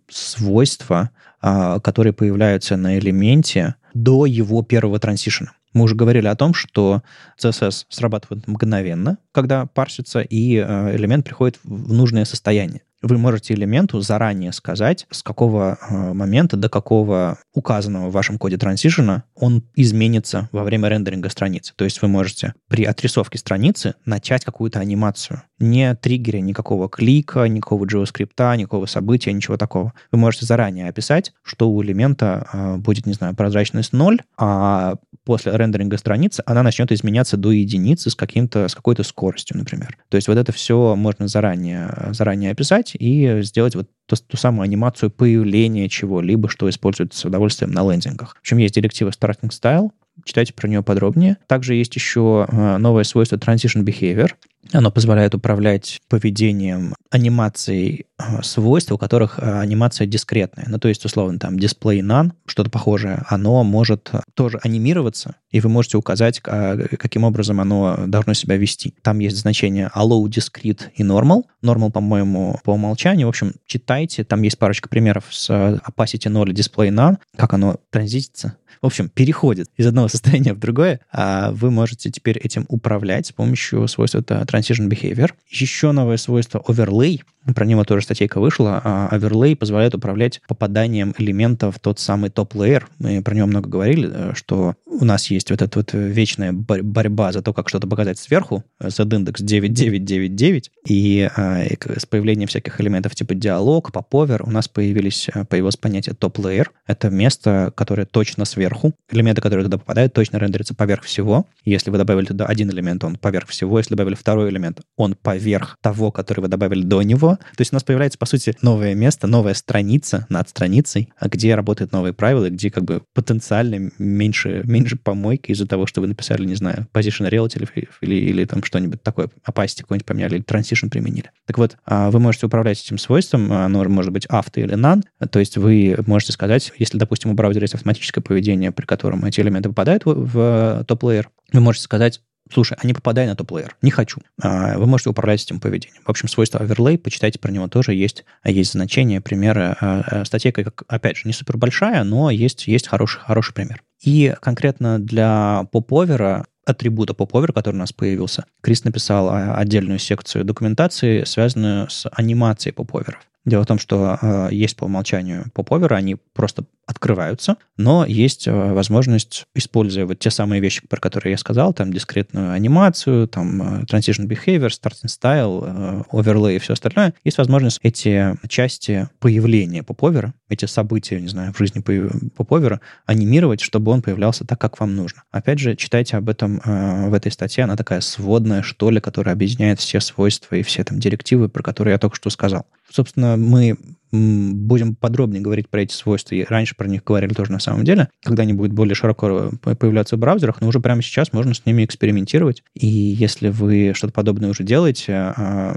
свойства, которые появляются на элементе до его первого трансишена. Мы уже говорили о том, что CSS срабатывает мгновенно, когда парсится, и э, элемент приходит в нужное состояние вы можете элементу заранее сказать, с какого э, момента до какого указанного в вашем коде транзишена он изменится во время рендеринга страницы. То есть вы можете при отрисовке страницы начать какую-то анимацию, не триггеря никакого клика, никакого JavaScript, никакого события, ничего такого. Вы можете заранее описать, что у элемента э, будет, не знаю, прозрачность 0, а после рендеринга страницы она начнет изменяться до единицы с, каким-то, с какой-то скоростью, например. То есть вот это все можно заранее, заранее описать и сделать вот ту, ту самую анимацию появления чего-либо, что используется с удовольствием на лендингах. В общем, есть директива Starting Style, читайте про нее подробнее. Также есть еще э, новое свойство Transition Behavior. Оно позволяет управлять поведением анимацией э, свойств, у которых э, анимация дискретная. Ну, то есть, условно, там display none, что-то похожее, оно может тоже анимироваться, и вы можете указать, каким образом оно должно себя вести. Там есть значение allow, discrete и normal. Normal, по-моему, по умолчанию. В общем, читайте, там есть парочка примеров с opacity 0 и display none, как оно транзитится в общем, переходит из одного состояния в другое, а вы можете теперь этим управлять с помощью свойства Transition Behavior. Еще новое свойство Overlay. Про него тоже статейка вышла. А Overlay позволяет управлять попаданием элементов в тот самый топ-лейер. Мы про него много говорили, э, что у нас есть вот эта вот вечная борьба за то, как что-то показать сверху, z-индекс 9999, и, а, и с появлением всяких элементов типа диалог, поповер, у нас появились, э, появилось понятие топ-лейер. Это место, которое точно сверху сверху. Элементы, которые туда попадают, точно рендерятся поверх всего. Если вы добавили туда один элемент, он поверх всего. Если добавили второй элемент, он поверх того, который вы добавили до него. То есть у нас появляется, по сути, новое место, новая страница над страницей, где работают новые правила, где как бы потенциально меньше, меньше помойки из-за того, что вы написали, не знаю, position reality или, или, или там что-нибудь такое, opacity какой-нибудь поменяли, или transition применили. Так вот, а, вы можете управлять этим свойством, оно может быть авто или none, то есть вы можете сказать, если, допустим, у браузера есть автоматическое поведение, поведения, при котором эти элементы попадают в, в топ-лейер, вы можете сказать, слушай, а не попадай на топ-лейер, не хочу. А, вы можете управлять этим поведением. В общем, свойство overlay, почитайте про него тоже, есть, есть значение, примеры. А, а, статейка, как, опять же, не супер большая, но есть, есть хороший, хороший пример. И конкретно для поповера атрибута поповер, который у нас появился, Крис написал отдельную секцию документации, связанную с анимацией поповеров. Дело в том, что э, есть по умолчанию поповеры, они просто открываются, но есть э, возможность, используя вот те самые вещи, про которые я сказал, там дискретную анимацию, там э, transition behavior, starting style, э, overlay и все остальное, есть возможность эти части появления поповера, эти события, не знаю, в жизни поповера анимировать, чтобы он появлялся так, как вам нужно. Опять же, читайте об этом э, в этой статье, она такая сводная, что ли, которая объединяет все свойства и все там директивы, про которые я только что сказал. Собственно, мы будем подробнее говорить про эти свойства, и раньше про них говорили тоже на самом деле, когда они будут более широко появляться в браузерах, но уже прямо сейчас можно с ними экспериментировать. И если вы что-то подобное уже делаете, а,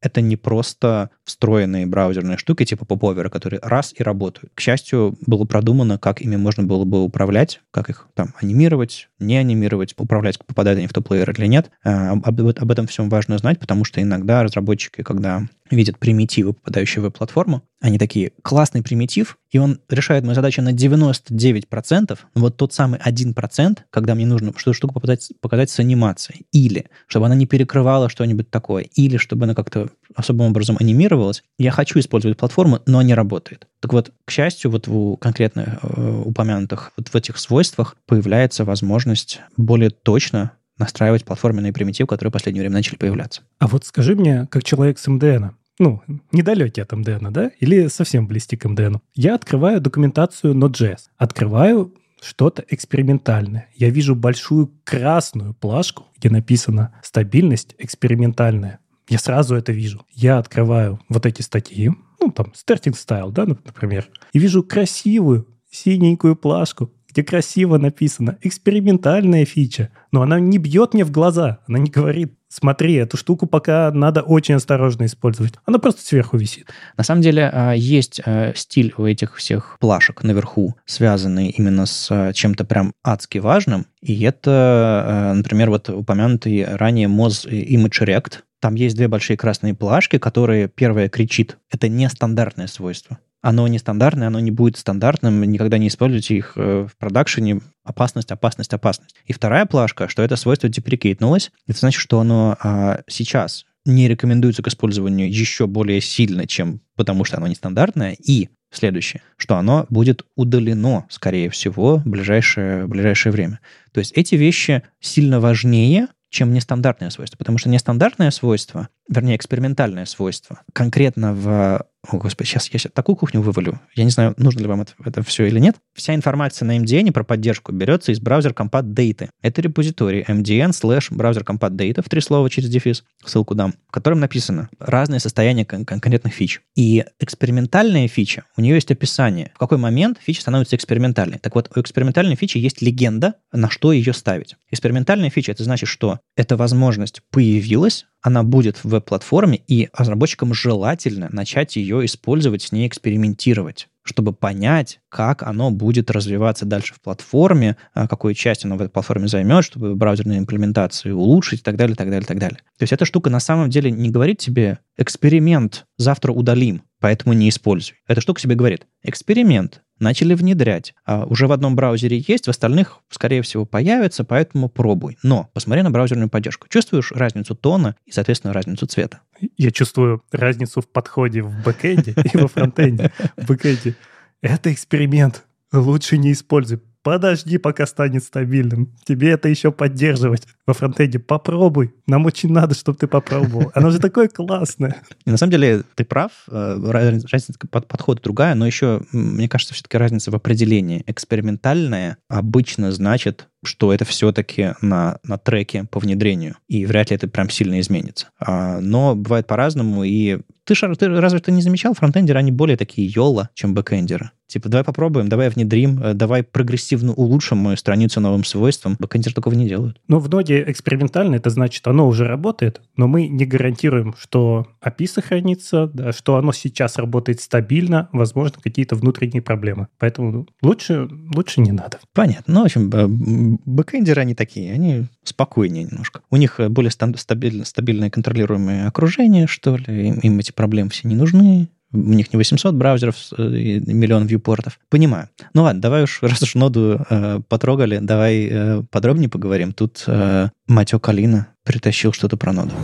это не просто встроенные браузерные штуки типа поповера, которые раз и работают. К счастью, было продумано, как ими можно было бы управлять, как их там анимировать, не анимировать, управлять, попадают они в топ-плеер или нет. А, об, об этом всем важно знать, потому что иногда разработчики, когда видят примитивы, попадающие в платформу, они такие, классный примитив, и он решает мою задачу на 99%, вот тот самый 1%, когда мне нужно что-то штуку показать, показать с анимацией, или чтобы она не перекрывала что-нибудь такое, или чтобы она как-то особым образом анимировалась, я хочу использовать платформу, но не работает. Так вот, к счастью, вот в конкретно э, упомянутых вот в этих свойствах появляется возможность более точно настраивать платформенные примитивы, которые в последнее время начали появляться. А вот скажи мне, как человек с МДН, ну, недалекий от МДН, да? Или совсем близкий к МДН. Я открываю документацию Node.js. Открываю что-то экспериментальное. Я вижу большую красную плашку, где написано «стабильность экспериментальная». Я сразу это вижу. Я открываю вот эти статьи, ну, там, starting style, да, например, и вижу красивую синенькую плашку, где красиво написано «экспериментальная фича», но она не бьет мне в глаза, она не говорит смотри, эту штуку пока надо очень осторожно использовать. Она просто сверху висит. На самом деле а, есть а, стиль у этих всех плашек наверху, связанный именно с а, чем-то прям адски важным. И это, например, вот упомянутый ранее Moz Image Rect. Там есть две большие красные плашки, которые первая кричит, это нестандартное свойство оно нестандартное, оно не будет стандартным, никогда не используйте их э, в продакшене. Опасность, опасность, опасность. И вторая плашка, что это свойство деприкейтнулось, это значит, что оно а, сейчас не рекомендуется к использованию еще более сильно, чем потому что оно нестандартное. И следующее, что оно будет удалено, скорее всего, в ближайшее, в ближайшее время. То есть эти вещи сильно важнее, чем нестандартное свойство, потому что нестандартное свойство, вернее, экспериментальное свойство, конкретно в о, господи, сейчас я такую кухню вывалю. Я не знаю, нужно ли вам это, это все или нет. Вся информация на MDN про поддержку берется из браузер Compat Data. Это репозиторий MDN slash браузер Compat Data в три слова через дефис, ссылку дам, в котором написано разные состояния кон- конкретных фич. И экспериментальная фича, у нее есть описание, в какой момент фича становится экспериментальной. Так вот, у экспериментальной фичи есть легенда, на что ее ставить. Экспериментальная фича, это значит, что эта возможность появилась, она будет в веб-платформе, и разработчикам желательно начать ее использовать, с ней экспериментировать чтобы понять, как оно будет развиваться дальше в платформе, а, какую часть оно в этой платформе займет, чтобы браузерную имплементацию улучшить и так далее, так далее, так далее. То есть эта штука на самом деле не говорит тебе эксперимент, завтра удалим, поэтому не используй. Эта штука себе говорит эксперимент, начали внедрять. А уже в одном браузере есть, в остальных, скорее всего, появится, поэтому пробуй. Но посмотри на браузерную поддержку. Чувствуешь разницу тона и, соответственно, разницу цвета? Я чувствую разницу в подходе в бэкэнде и во фронтенде. В бэкэнде. Это эксперимент. Лучше не используй подожди, пока станет стабильным. Тебе это еще поддерживать во фронтенде. Попробуй. Нам очень надо, чтобы ты попробовал. Оно же такое классное. И на самом деле ты прав. Э, разница подхода другая, но еще, мне кажется, все-таки разница в определении. Экспериментальное обычно значит что это все-таки на, на треке по внедрению, и вряд ли это прям сильно изменится. А, но бывает по-разному, и ты, ты разве ты не замечал, фронтендеры, они более такие YOLO, чем бэкендеры. Типа, давай попробуем, давай внедрим, э, давай прогрессивно улучшим мою страницу новым свойством. Бэкэндеры такого не делают. Ну, в ноде экспериментально это значит, оно уже работает, но мы не гарантируем, что API сохранится, да, что оно сейчас работает стабильно, возможно, какие-то внутренние проблемы. Поэтому лучше, лучше не надо. Понятно. Ну, в общем, бэкэндеры они такие, они спокойнее немножко. У них более стабильное, стабильное контролируемое окружение, что ли, им эти проблемы все не нужны, у них не 800 браузеров э, и миллион вьюпортов. Понимаю. Ну ладно, давай уж, раз уж ноду э, потрогали, давай э, подробнее поговорим. Тут э, Матео Калина притащил что-то про ноду.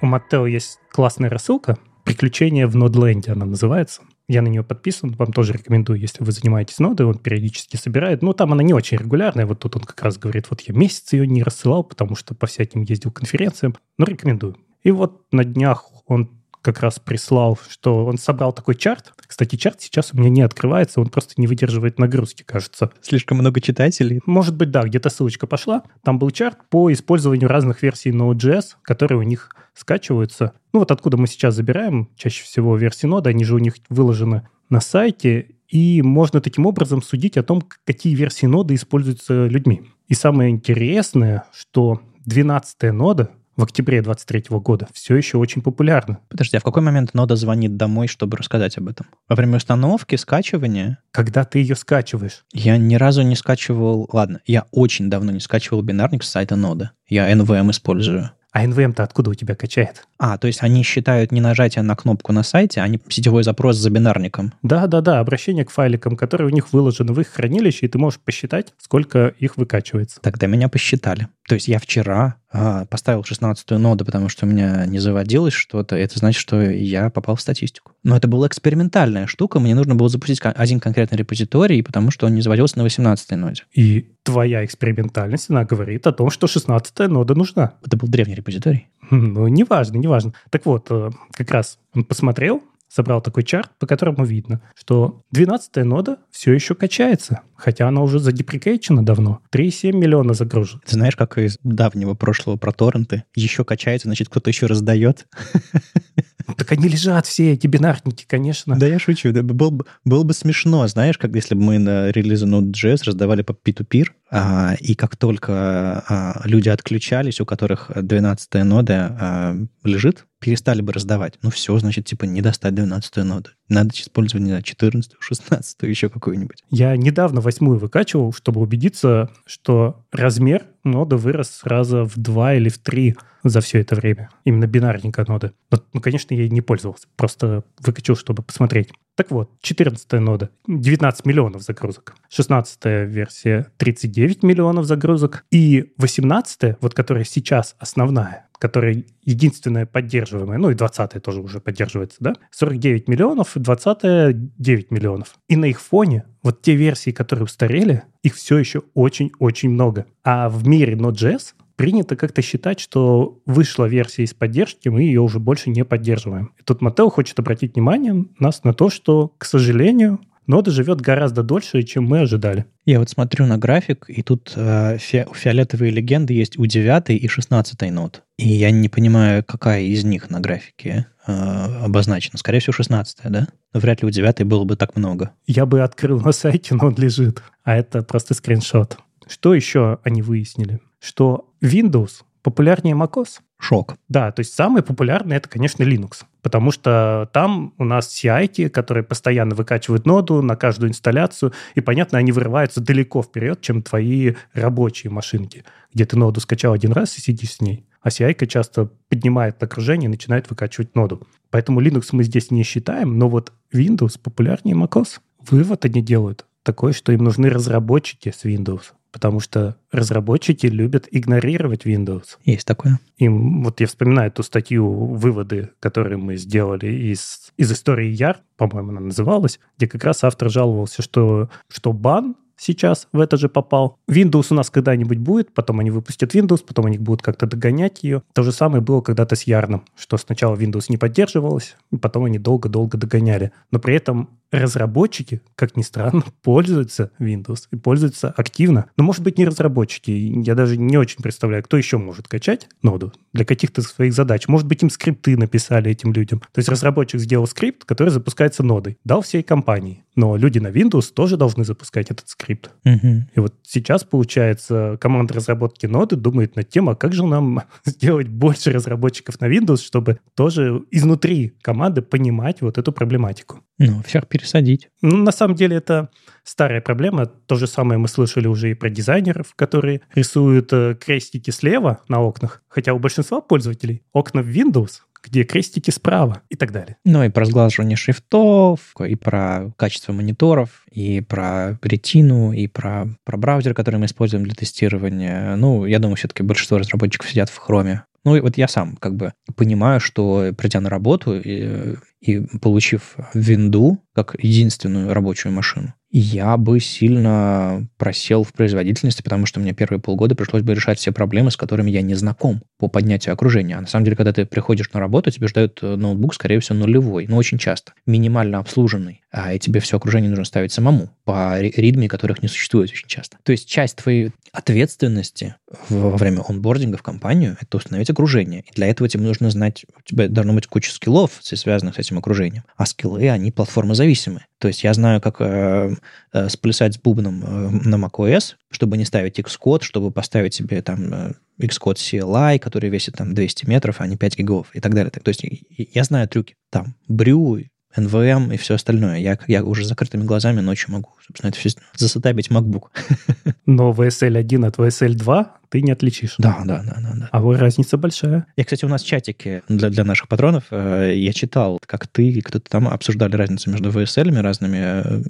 У Маттео есть классная рассылка, «Приключения в Нодленде» она называется. Я на нее подписан, вам тоже рекомендую, если вы занимаетесь нодой, он периодически собирает. Ну, там она не очень регулярная, вот тут он как раз говорит, вот я месяц ее не рассылал, потому что по всяким ездил конференциям, но рекомендую. И вот на днях он как раз прислал, что он собрал такой чарт. Кстати, чарт сейчас у меня не открывается, он просто не выдерживает нагрузки, кажется. Слишком много читателей. Может быть, да, где-то ссылочка пошла. Там был чарт по использованию разных версий Node.js, которые у них скачиваются. Ну вот откуда мы сейчас забираем чаще всего версии ноды, они же у них выложены на сайте, и можно таким образом судить о том, какие версии ноды используются людьми. И самое интересное, что 12 нода в октябре 23 года все еще очень популярна. Подожди, а в какой момент нода звонит домой, чтобы рассказать об этом? Во время установки, скачивания? Когда ты ее скачиваешь. Я ни разу не скачивал... Ладно, я очень давно не скачивал бинарник с сайта нода. Я NVM использую. А NVM-то откуда у тебя качает? А, то есть они считают не нажатие на кнопку на сайте, а не сетевой запрос за бинарником. Да-да-да, обращение к файликам, которые у них выложены в их хранилище, и ты можешь посчитать, сколько их выкачивается. Тогда меня посчитали. То есть я вчера поставил 16-ю ноду, потому что у меня не заводилось что-то. Это значит, что я попал в статистику. Но это была экспериментальная штука. Мне нужно было запустить один конкретный репозиторий, потому что он не заводился на 18-й ноде. И твоя экспериментальность, она говорит о том, что 16-я нода нужна. Это был древний репозиторий? Ну, неважно, неважно. Так вот, э, как раз он посмотрел, собрал такой чарт, по которому видно, что 12-я нода все еще качается, хотя она уже задеприкейчена давно. 3,7 миллиона загружен. Ты знаешь, как из давнего прошлого про торренты? Еще качается, значит, кто-то еще раздает. Так они лежат все, эти бинарники, конечно. Да я шучу. Да, был, бы, было бы смешно, знаешь, как если бы мы на релизе Node.js раздавали по P2Peer, а, и как только а, люди отключались, у которых 12-я нода а, лежит, перестали бы раздавать. Ну все, значит, типа не достать 12-ю ноду. Надо использовать, не знаю, 14 16 еще какую-нибудь. Я недавно восьмую выкачивал, чтобы убедиться, что размер ноды вырос раза в два или в три за все это время. Именно бинарненькая нода. Ну, конечно, я ей не пользовался. Просто выкачал, чтобы посмотреть. Так вот, 14 нода, 19 миллионов загрузок. 16 версия, 39 миллионов загрузок. И 18 вот которая сейчас основная, которая единственная поддерживаемая, ну и 20 тоже уже поддерживается, да, 49 миллионов, 20 9 миллионов. И на их фоне вот те версии, которые устарели, их все еще очень-очень много. А в мире Node.js принято как-то считать, что вышла версия из поддержки, мы ее уже больше не поддерживаем. И тут Mattel хочет обратить внимание нас на то, что, к сожалению, нода живет гораздо дольше, чем мы ожидали. Я вот смотрю на график, и тут э, фи фиолетовые легенды есть у 9 и 16 нод. И я не понимаю, какая из них на графике э, обозначена. Скорее всего, 16 да? Но вряд ли у 9 было бы так много. Я бы открыл на сайте, но он лежит. А это просто скриншот. Что еще они выяснили? Что Windows популярнее macOS. Шок. Да, то есть самый популярный это, конечно, Linux. Потому что там у нас CI, которые постоянно выкачивают ноду на каждую инсталляцию, и, понятно, они вырываются далеко вперед, чем твои рабочие машинки, где ты ноду скачал один раз и сидишь с ней. А CI часто поднимает окружение и начинает выкачивать ноду. Поэтому Linux мы здесь не считаем, но вот Windows популярнее macOS. Вывод они делают такой, что им нужны разработчики с Windows потому что разработчики любят игнорировать Windows. Есть такое. И вот я вспоминаю ту статью «Выводы», которые мы сделали из, из истории Яр, по-моему, она называлась, где как раз автор жаловался, что, что бан сейчас в это же попал. Windows у нас когда-нибудь будет, потом они выпустят Windows, потом они будут как-то догонять ее. То же самое было когда-то с Ярном, что сначала Windows не поддерживалось, потом они долго-долго догоняли. Но при этом разработчики, как ни странно, пользуются Windows и пользуются активно. Но, может быть, не разработчики. Я даже не очень представляю, кто еще может качать ноду для каких-то своих задач. Может быть, им скрипты написали этим людям. То есть разработчик сделал скрипт, который запускается нодой. Дал всей компании. Но люди на Windows тоже должны запускать этот скрипт. Угу. И вот сейчас, получается, команда разработки ноды думает над тем, а как же нам сделать больше разработчиков на Windows, чтобы тоже изнутри команды понимать вот эту проблематику. Ну, всех пересадить. Ну, на самом деле это старая проблема. То же самое мы слышали уже и про дизайнеров, которые рисуют э, крестики слева на окнах, хотя у большинства пользователей окна в Windows где крестики справа и так далее. Ну и про сглаживание шрифтов, и про качество мониторов, и про ретину, и про, про браузер, который мы используем для тестирования. Ну, я думаю, все-таки большинство разработчиков сидят в хроме. Ну, и вот я сам как бы понимаю, что придя на работу и, и получив винду как единственную рабочую машину, я бы сильно просел в производительности, потому что мне первые полгода пришлось бы решать все проблемы, с которыми я не знаком по поднятию окружения. А на самом деле, когда ты приходишь на работу, тебе ждают э, ноутбук, скорее всего, нулевой, но очень часто, минимально обслуженный, а и тебе все окружение нужно ставить самому по ритме, которых не существует очень часто. То есть часть твоей ответственности во время онбординга в компанию – это установить окружение. И для этого тебе нужно знать, у тебя должно быть куча скиллов, связанных с этим окружением. А скиллы, они платформозависимые. То есть я знаю, как э, э, сплясать с бубном э, на macOS, чтобы не ставить Xcode, чтобы поставить себе там э, Xcode CLI, который весит там 200 метров, а не 5 гигов и так далее. То есть я знаю трюки. Там брю, NVM и все остальное. Я, я уже закрытыми глазами ночью могу, собственно, это все засетапить MacBook. Но VSL 1 от VSL 2 ты не отличишь. Да, да, да, да. да. А вот разница большая. И, кстати, у нас в чатике для, для наших патронов э, я читал, как ты и кто-то там обсуждали разницу между VSL разными. Э,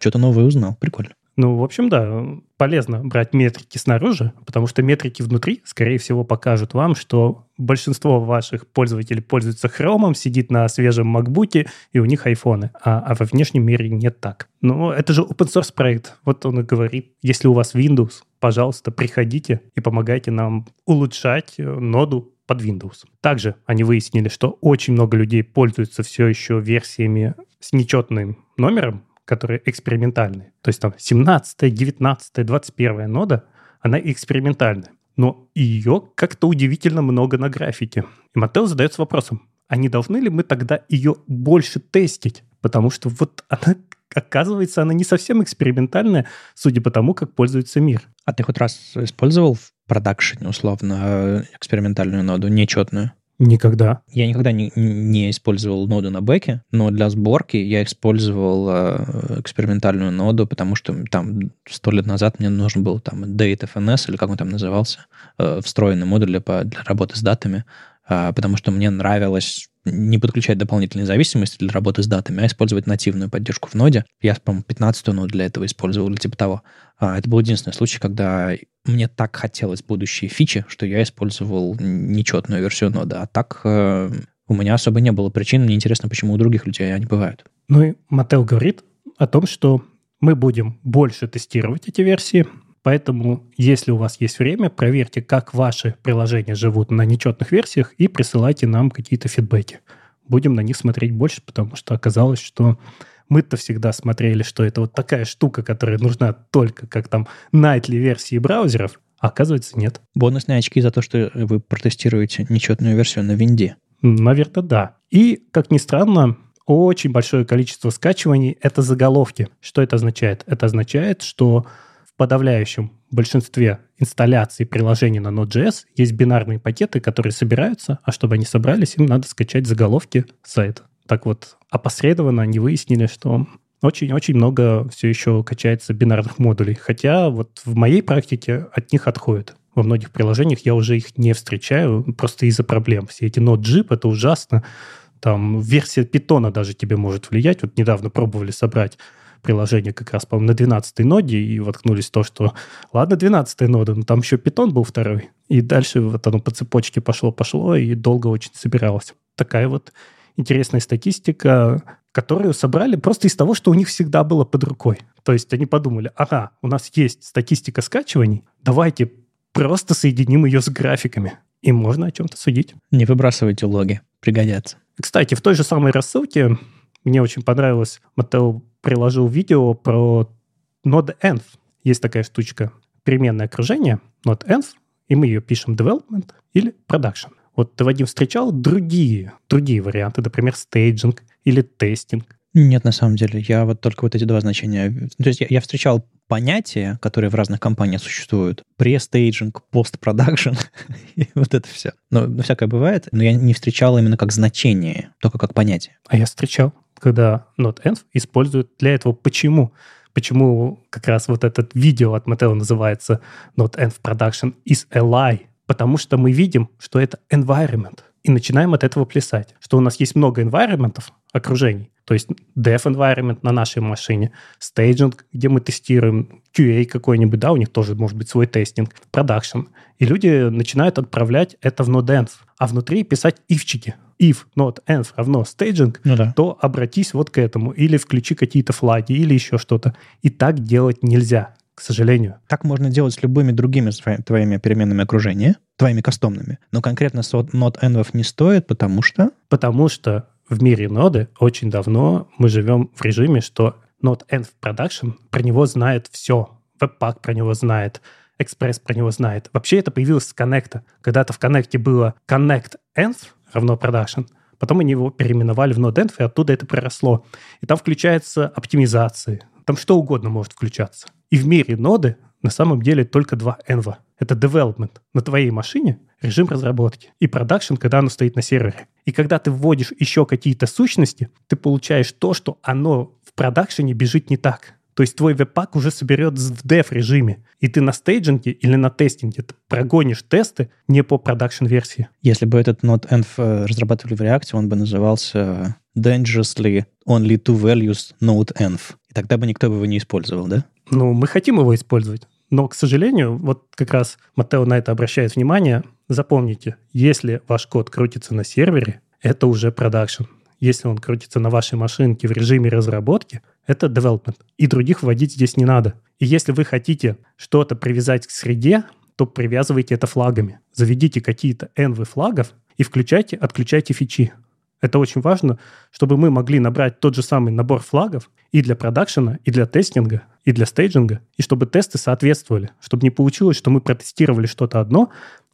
что-то новое узнал. Прикольно. Ну, в общем, да, полезно брать метрики снаружи, потому что метрики внутри, скорее всего, покажут вам, что большинство ваших пользователей пользуются хромом, сидит на свежем MacBook, и у них айфоны, а, а во внешнем мире нет так. Но это же open source проект. Вот он и говорит, если у вас Windows, пожалуйста, приходите и помогайте нам улучшать э, ноду под Windows. Также они выяснили, что очень много людей пользуются все еще версиями с нечетным номером, которые экспериментальные. То есть там 17, 19, 21 нода, она экспериментальная. Но ее как-то удивительно много на графике. И Матео задается вопросом, а не должны ли мы тогда ее больше тестить? Потому что вот она, оказывается, она не совсем экспериментальная, судя по тому, как пользуется мир. А ты хоть раз использовал в продакшене, условно, э, экспериментальную ноду, нечетную? Никогда. Я никогда не, не использовал ноду на бэке, но для сборки я использовал э, экспериментальную ноду, потому что там сто лет назад мне нужен был там DateFNS, или как он там назывался, э, встроенный модуль для, для работы с датами, э, потому что мне нравилось не подключать дополнительные зависимости для работы с датами, а использовать нативную поддержку в ноде. Я, по-моему, 15-ю ноду для этого использовал, типа того. А, это был единственный случай, когда мне так хотелось будущие фичи, что я использовал нечетную версию нода. А так э, у меня особо не было причин. Мне интересно, почему у других людей они бывают. Ну и Мател говорит о том, что мы будем больше тестировать эти версии, Поэтому, если у вас есть время, проверьте, как ваши приложения живут на нечетных версиях и присылайте нам какие-то фидбэки. Будем на них смотреть больше, потому что оказалось, что мы-то всегда смотрели, что это вот такая штука, которая нужна только как там nightly версии браузеров, а оказывается нет. Бонусные очки за то, что вы протестируете нечетную версию на винде. Наверное, да. И, как ни странно, очень большое количество скачиваний — это заголовки. Что это означает? Это означает, что подавляющем большинстве инсталляций приложений на Node.js есть бинарные пакеты, которые собираются, а чтобы они собрались, им надо скачать заголовки сайта. Так вот, опосредованно они выяснили, что очень-очень много все еще качается бинарных модулей. Хотя вот в моей практике от них отходят. Во многих приложениях я уже их не встречаю просто из-за проблем. Все эти Node.js — это ужасно. Там версия питона даже тебе может влиять. Вот недавно пробовали собрать приложение как раз, по-моему, на 12 ноде и воткнулись в то, что ладно, 12 нода, но там еще питон был второй. И дальше вот оно по цепочке пошло-пошло и долго очень собиралось. Такая вот интересная статистика, которую собрали просто из того, что у них всегда было под рукой. То есть они подумали, ага, у нас есть статистика скачиваний, давайте просто соединим ее с графиками. И можно о чем-то судить. Не выбрасывайте логи, пригодятся. Кстати, в той же самой рассылке мне очень понравилось, Маттео приложил видео про NODE_ENV. Есть такая штучка, переменное окружение, NODE_ENV, и мы ее пишем development или production. Вот ты, Вадим, встречал другие, другие варианты, например, staging или testing? Нет, на самом деле. Я вот только вот эти два значения. То есть я, я встречал понятия, которые в разных компаниях существуют. Pre-staging, post-production и вот это все. Но, но всякое бывает, но я не встречал именно как значение, только как понятие. А я встречал, когда NodeEnv используют для этого почему? Почему как раз вот этот видео от Mattel называется NodeEnv Production is a lie? Потому что мы видим, что это environment, и начинаем от этого плясать. Что у нас есть много environment, окружений, то есть dev environment на нашей машине, staging, где мы тестируем, QA какой-нибудь, да, у них тоже может быть свой тестинг, production. И люди начинают отправлять это в node.env, а внутри писать ивчики. If node.env равно staging, ну да. то обратись вот к этому, или включи какие-то флаги, или еще что-то. И так делать нельзя к сожалению. Так можно делать с любыми другими твоими переменными окружения, твоими кастомными. Но конкретно с node.env не стоит, потому что... Потому что в мире ноды очень давно мы живем в режиме, что Node Env Production про него знает все. Webpack про него знает, Express про него знает. Вообще это появилось с Connect. Когда-то в Connect было Connect Env равно Production, потом они его переименовали в NODE_ENV, и оттуда это проросло. И там включается оптимизации, там что угодно может включаться. И в мире ноды на самом деле только два env. Это development на твоей машине, режим разработки, и production, когда оно стоит на сервере. И когда ты вводишь еще какие-то сущности, ты получаешь то, что оно в продакшене бежит не так. То есть твой Webpack уже соберет в dev-режиме, и ты на стейджинге или на тестинге прогонишь тесты не по production-версии. Если бы этот NODE_ENV э, разрабатывали в React, он бы назывался dangerously only two values Node.env. И тогда бы никто бы его не использовал, да? Ну, мы хотим его использовать. Но, к сожалению, вот как раз Матео на это обращает внимание. Запомните, если ваш код крутится на сервере, это уже продакшн. Если он крутится на вашей машинке в режиме разработки, это development. И других вводить здесь не надо. И если вы хотите что-то привязать к среде, то привязывайте это флагами. Заведите какие-то env флагов и включайте, отключайте фичи. Это очень важно, чтобы мы могли набрать тот же самый набор флагов и для продакшена, и для тестинга, и для стейджинга, и чтобы тесты соответствовали, чтобы не получилось, что мы протестировали что-то одно,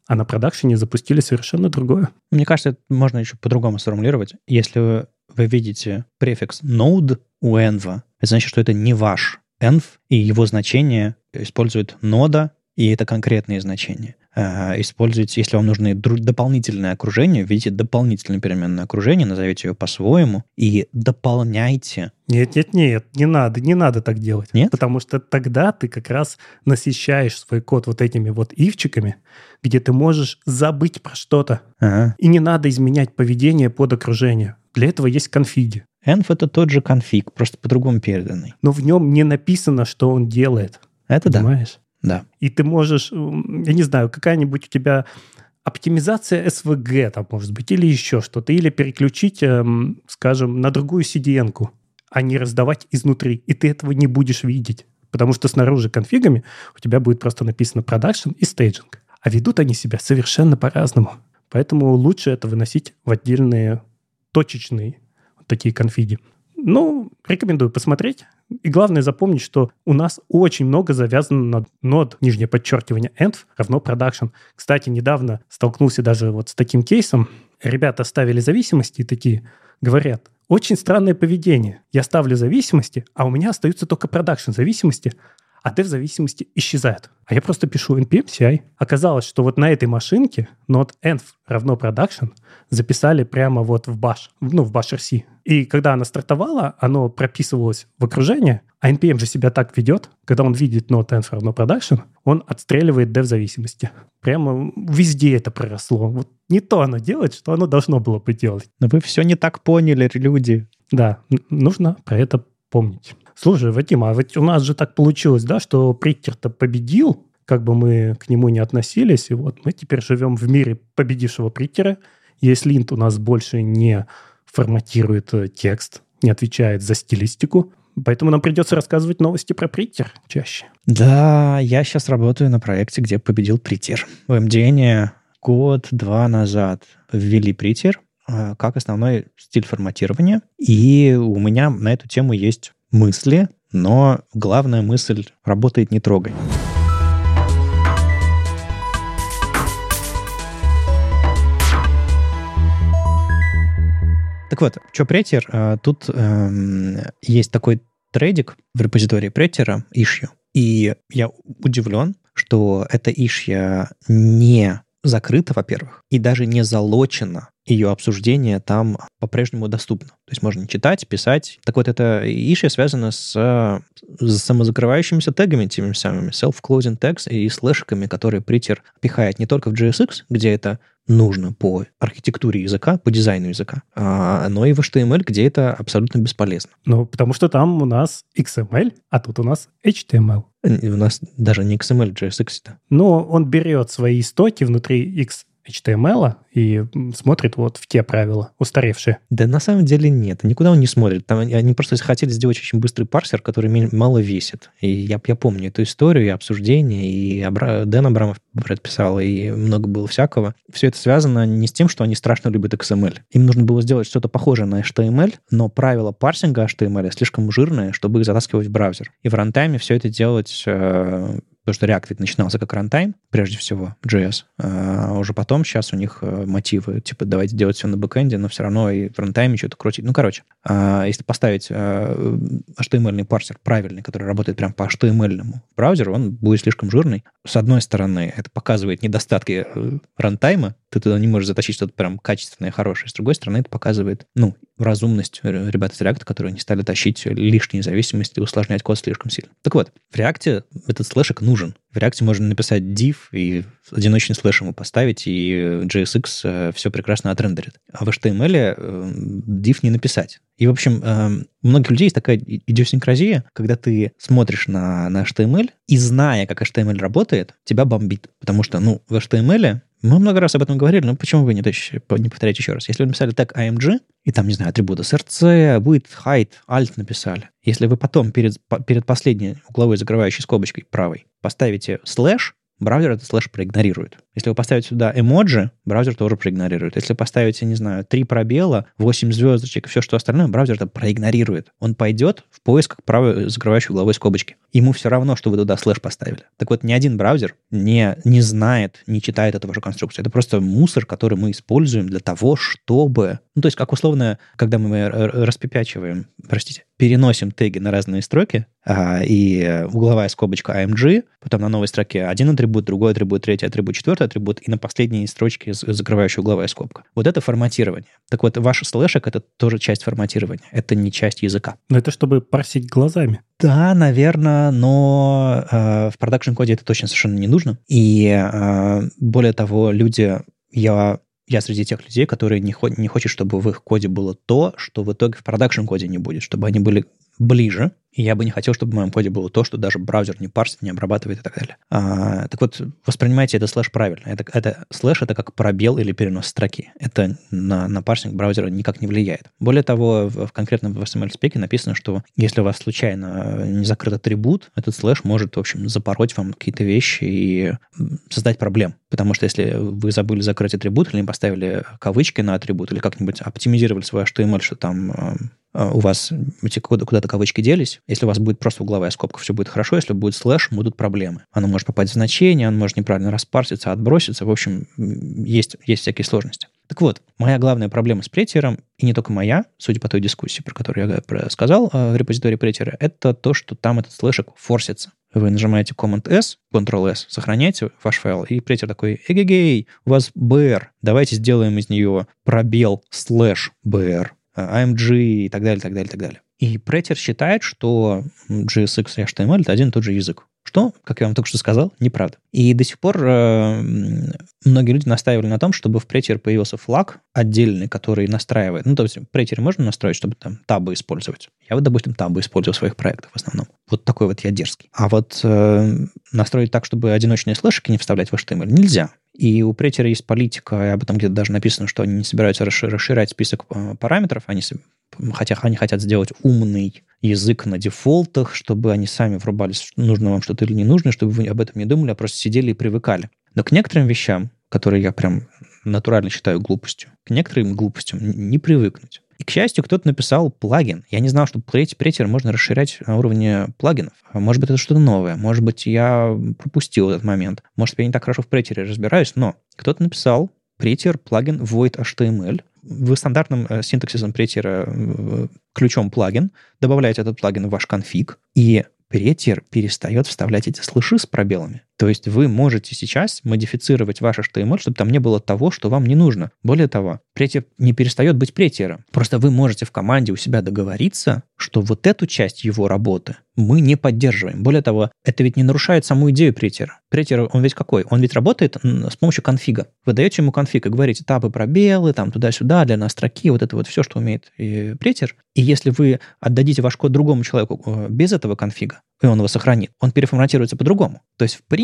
а на продакшене запустили совершенно другое. Мне кажется, это можно еще по-другому сформулировать. Если вы, видите префикс node у env, это значит, что это не ваш env, и его значение использует нода, и это конкретные значения. Э, используйте, если вам нужны дополнительное окружение, введите дополнительное переменное окружение, назовите ее по-своему и дополняйте. Нет, нет, нет, не надо, не надо так делать. Нет? Потому что тогда ты как раз насыщаешь свой код вот этими вот ивчиками, где ты можешь забыть про что-то. Ага. И не надо изменять поведение под окружение. Для этого есть конфиги. Env — это тот же конфиг, просто по-другому переданный. Но в нем не написано, что он делает. Это Понимаешь? да. Да. И ты можешь, я не знаю, какая-нибудь у тебя оптимизация SVG там может быть, или еще что-то, или переключить, эм, скажем, на другую CDN-ку, а не раздавать изнутри. И ты этого не будешь видеть, потому что снаружи конфигами у тебя будет просто написано production и staging. А ведут они себя совершенно по-разному. Поэтому лучше это выносить в отдельные точечные вот такие конфиги. Ну, рекомендую посмотреть. И главное запомнить, что у нас очень много завязано на нод, нижнее подчеркивание, env равно production. Кстати, недавно столкнулся даже вот с таким кейсом. Ребята ставили зависимости и такие говорят, очень странное поведение. Я ставлю зависимости, а у меня остаются только продакшн зависимости, а dev зависимости исчезает. А я просто пишу npm CI. Оказалось, что вот на этой машинке node env равно production записали прямо вот в bash, ну, в bash RC. И когда она стартовала, оно прописывалось в окружение, а npm же себя так ведет, когда он видит node env равно production, он отстреливает dev зависимости. Прямо везде это проросло. Вот не то оно делает, что оно должно было бы делать. Но вы все не так поняли, люди. Да, нужно про это помнить. Слушай, Вадим, а ведь у нас же так получилось, да, что Приттер-то победил, как бы мы к нему не относились, и вот мы теперь живем в мире победившего Приттера. Если линт у нас больше не форматирует э, текст, не отвечает за стилистику, Поэтому нам придется рассказывать новости про Приттер чаще. Да, я сейчас работаю на проекте, где победил Приттер. В MDN год-два назад ввели Приттер, э, как основной стиль форматирования. И у меня на эту тему есть мысли, но главная мысль работает не трогай. Так вот, что претер? Э, тут эм, есть такой трейдик в репозитории претера, issue. И я удивлен, что эта ишья не закрыта, во-первых, и даже не залочена. Ее обсуждение там по-прежнему доступно. То есть можно читать, писать. Так вот, эта ишья связана с, с самозакрывающимися тегами, теми самыми self-closing tags и слэшиками, которые притер пихает не только в JSX, где это нужно по архитектуре языка, по дизайну языка, а, но и в HTML, где это абсолютно бесполезно. Ну, потому что там у нас XML, а тут у нас HTML. У нас даже не XML, JSX. Но он берет свои истоки внутри X HTML и смотрит вот в те правила, устаревшие. Да на самом деле нет, никуда он не смотрит. Там они просто хотели сделать очень быстрый парсер, который мало весит. И я, я помню эту историю, и обсуждение, и Абра... Дэн Абрамов предписал, и много было всякого. Все это связано не с тем, что они страшно любят XML. Им нужно было сделать что-то похожее на HTML, но правила парсинга HTML слишком жирные, чтобы их затаскивать в браузер. И в рантайме все это делать э, потому что React ведь начинался как runtime, прежде всего, JS. А уже потом, сейчас у них э, мотивы, типа, давайте делать все на бэкэнде, но все равно и в рантайме что-то крутить. Ну, короче, а если поставить э, HTML парсер правильный, который работает прям по HTML браузеру, он будет слишком жирный. С одной стороны, это показывает недостатки э, рантайма, ты туда не можешь затащить что-то прям качественное, хорошее. С другой стороны, это показывает, ну, разумность ребят из React, которые не стали тащить лишние зависимости и усложнять код слишком сильно. Так вот, в React этот слэшик нужен. В React можно написать div и одиночный слэш ему поставить, и JSX э, все прекрасно отрендерит. А в HTML э, div не написать. И, в общем, э, у многих людей есть такая идиосинкразия, когда ты смотришь на, на HTML и, зная, как HTML работает, тебя бомбит. Потому что, ну, в HTML мы много раз об этом говорили, но почему вы не, не повторяете еще раз? Если вы написали тег IMG, и там, не знаю, атрибуты src, будет height, alt написали. Если вы потом перед, перед последней угловой закрывающей скобочкой правой поставите слэш, браузер этот слэш проигнорирует. Если вы поставите сюда эмоджи, браузер тоже проигнорирует. Если поставите, не знаю, три пробела, 8 звездочек и все, что остальное, браузер это проигнорирует. Он пойдет в поисках правой закрывающей угловой скобочки. Ему все равно, что вы туда слэш поставили. Так вот, ни один браузер не, не знает, не читает эту вашу конструкцию. Это просто мусор, который мы используем для того, чтобы... Ну, то есть, как условно, когда мы распипячиваем, простите, переносим теги на разные строки, а, и угловая скобочка AMG, потом на новой строке один атрибут, другой атрибут, третий атрибут, четвертый атрибут, и на последней строчке закрывающая угловая скобка. Вот это форматирование. Так вот, ваш слэшек — это тоже часть форматирования. Это не часть языка. Но это чтобы парсить глазами. Да, наверное, но э, в production-коде это точно совершенно не нужно. И э, более того, люди... Я я среди тех людей, которые не, хо- не хотят, чтобы в их коде было то, что в итоге в production-коде не будет, чтобы они были ближе и я бы не хотел, чтобы в моем коде было то, что даже браузер не парсит, не обрабатывает и так далее. А, так вот, воспринимайте это слэш правильно. Это, это слэш это как пробел или перенос строки. Это на, на парсинг браузера никак не влияет. Более того, в, в конкретном в HTML-спеке написано, что если у вас случайно не закрыт атрибут, этот слэш может, в общем, запороть вам какие-то вещи и создать проблем. Потому что если вы забыли закрыть атрибут или не поставили кавычки на атрибут, или как-нибудь оптимизировали свой HTML, что там э, у вас эти куда-то кавычки делись, если у вас будет просто угловая скобка, все будет хорошо. Если будет слэш, будут проблемы. Оно может попасть в значение, оно может неправильно распарситься, отброситься. В общем, есть, есть всякие сложности. Так вот, моя главная проблема с Prettier ом, и не только моя, судя по той дискуссии, про которую я сказал э, в репозитории Prettier а, это то, что там этот слэшек форсится. Вы нажимаете Command-S, Ctrl-S, сохраняете ваш файл, и Prettier такой, эгегей, у вас BR, давайте сделаем из нее пробел слэш BR, AMG и так далее, так далее, так далее. И Претер считает, что JSX и HTML — это один и тот же язык. Что, как я вам только что сказал, неправда. И до сих пор э, многие люди настаивали на том, чтобы в Претер появился флаг отдельный, который настраивает. Ну, то есть в можно настроить, чтобы там табы использовать. Я вот, допустим, табы использую в своих проектах в основном. Вот такой вот я дерзкий. А вот э, настроить так, чтобы одиночные слэшики не вставлять в HTML нельзя. И у Претера есть политика, и об этом где-то даже написано, что они не собираются расширять список э, параметров, они хотя они хотят сделать умный язык на дефолтах, чтобы они сами врубались, нужно вам что-то или не нужно, чтобы вы об этом не думали, а просто сидели и привыкали. Но к некоторым вещам, которые я прям натурально считаю глупостью. К некоторым глупостям не привыкнуть. И, к счастью, кто-то написал плагин. Я не знал, что претер можно расширять на уровне плагинов. Может быть, это что-то новое. Может быть, я пропустил этот момент. Может, я не так хорошо в претере разбираюсь, но кто-то написал претер плагин void HTML. Вы стандартным э, синтаксисом претера э, ключом плагин добавляете этот плагин в ваш конфиг, и претер перестает вставлять эти слыши с пробелами. То есть вы можете сейчас модифицировать ваш HTML, чтобы там не было того, что вам не нужно. Более того, претер не перестает быть претером. Просто вы можете в команде у себя договориться, что вот эту часть его работы мы не поддерживаем. Более того, это ведь не нарушает саму идею претера. Претер, он ведь какой? Он ведь работает с помощью конфига. Вы даете ему конфиг и говорите этапы, пробелы, там туда-сюда, для нас строки, вот это вот все, что умеет и претер. И если вы отдадите ваш код другому человеку э, без этого конфига, и он его сохранит, он переформатируется по-другому. То есть, в принципе,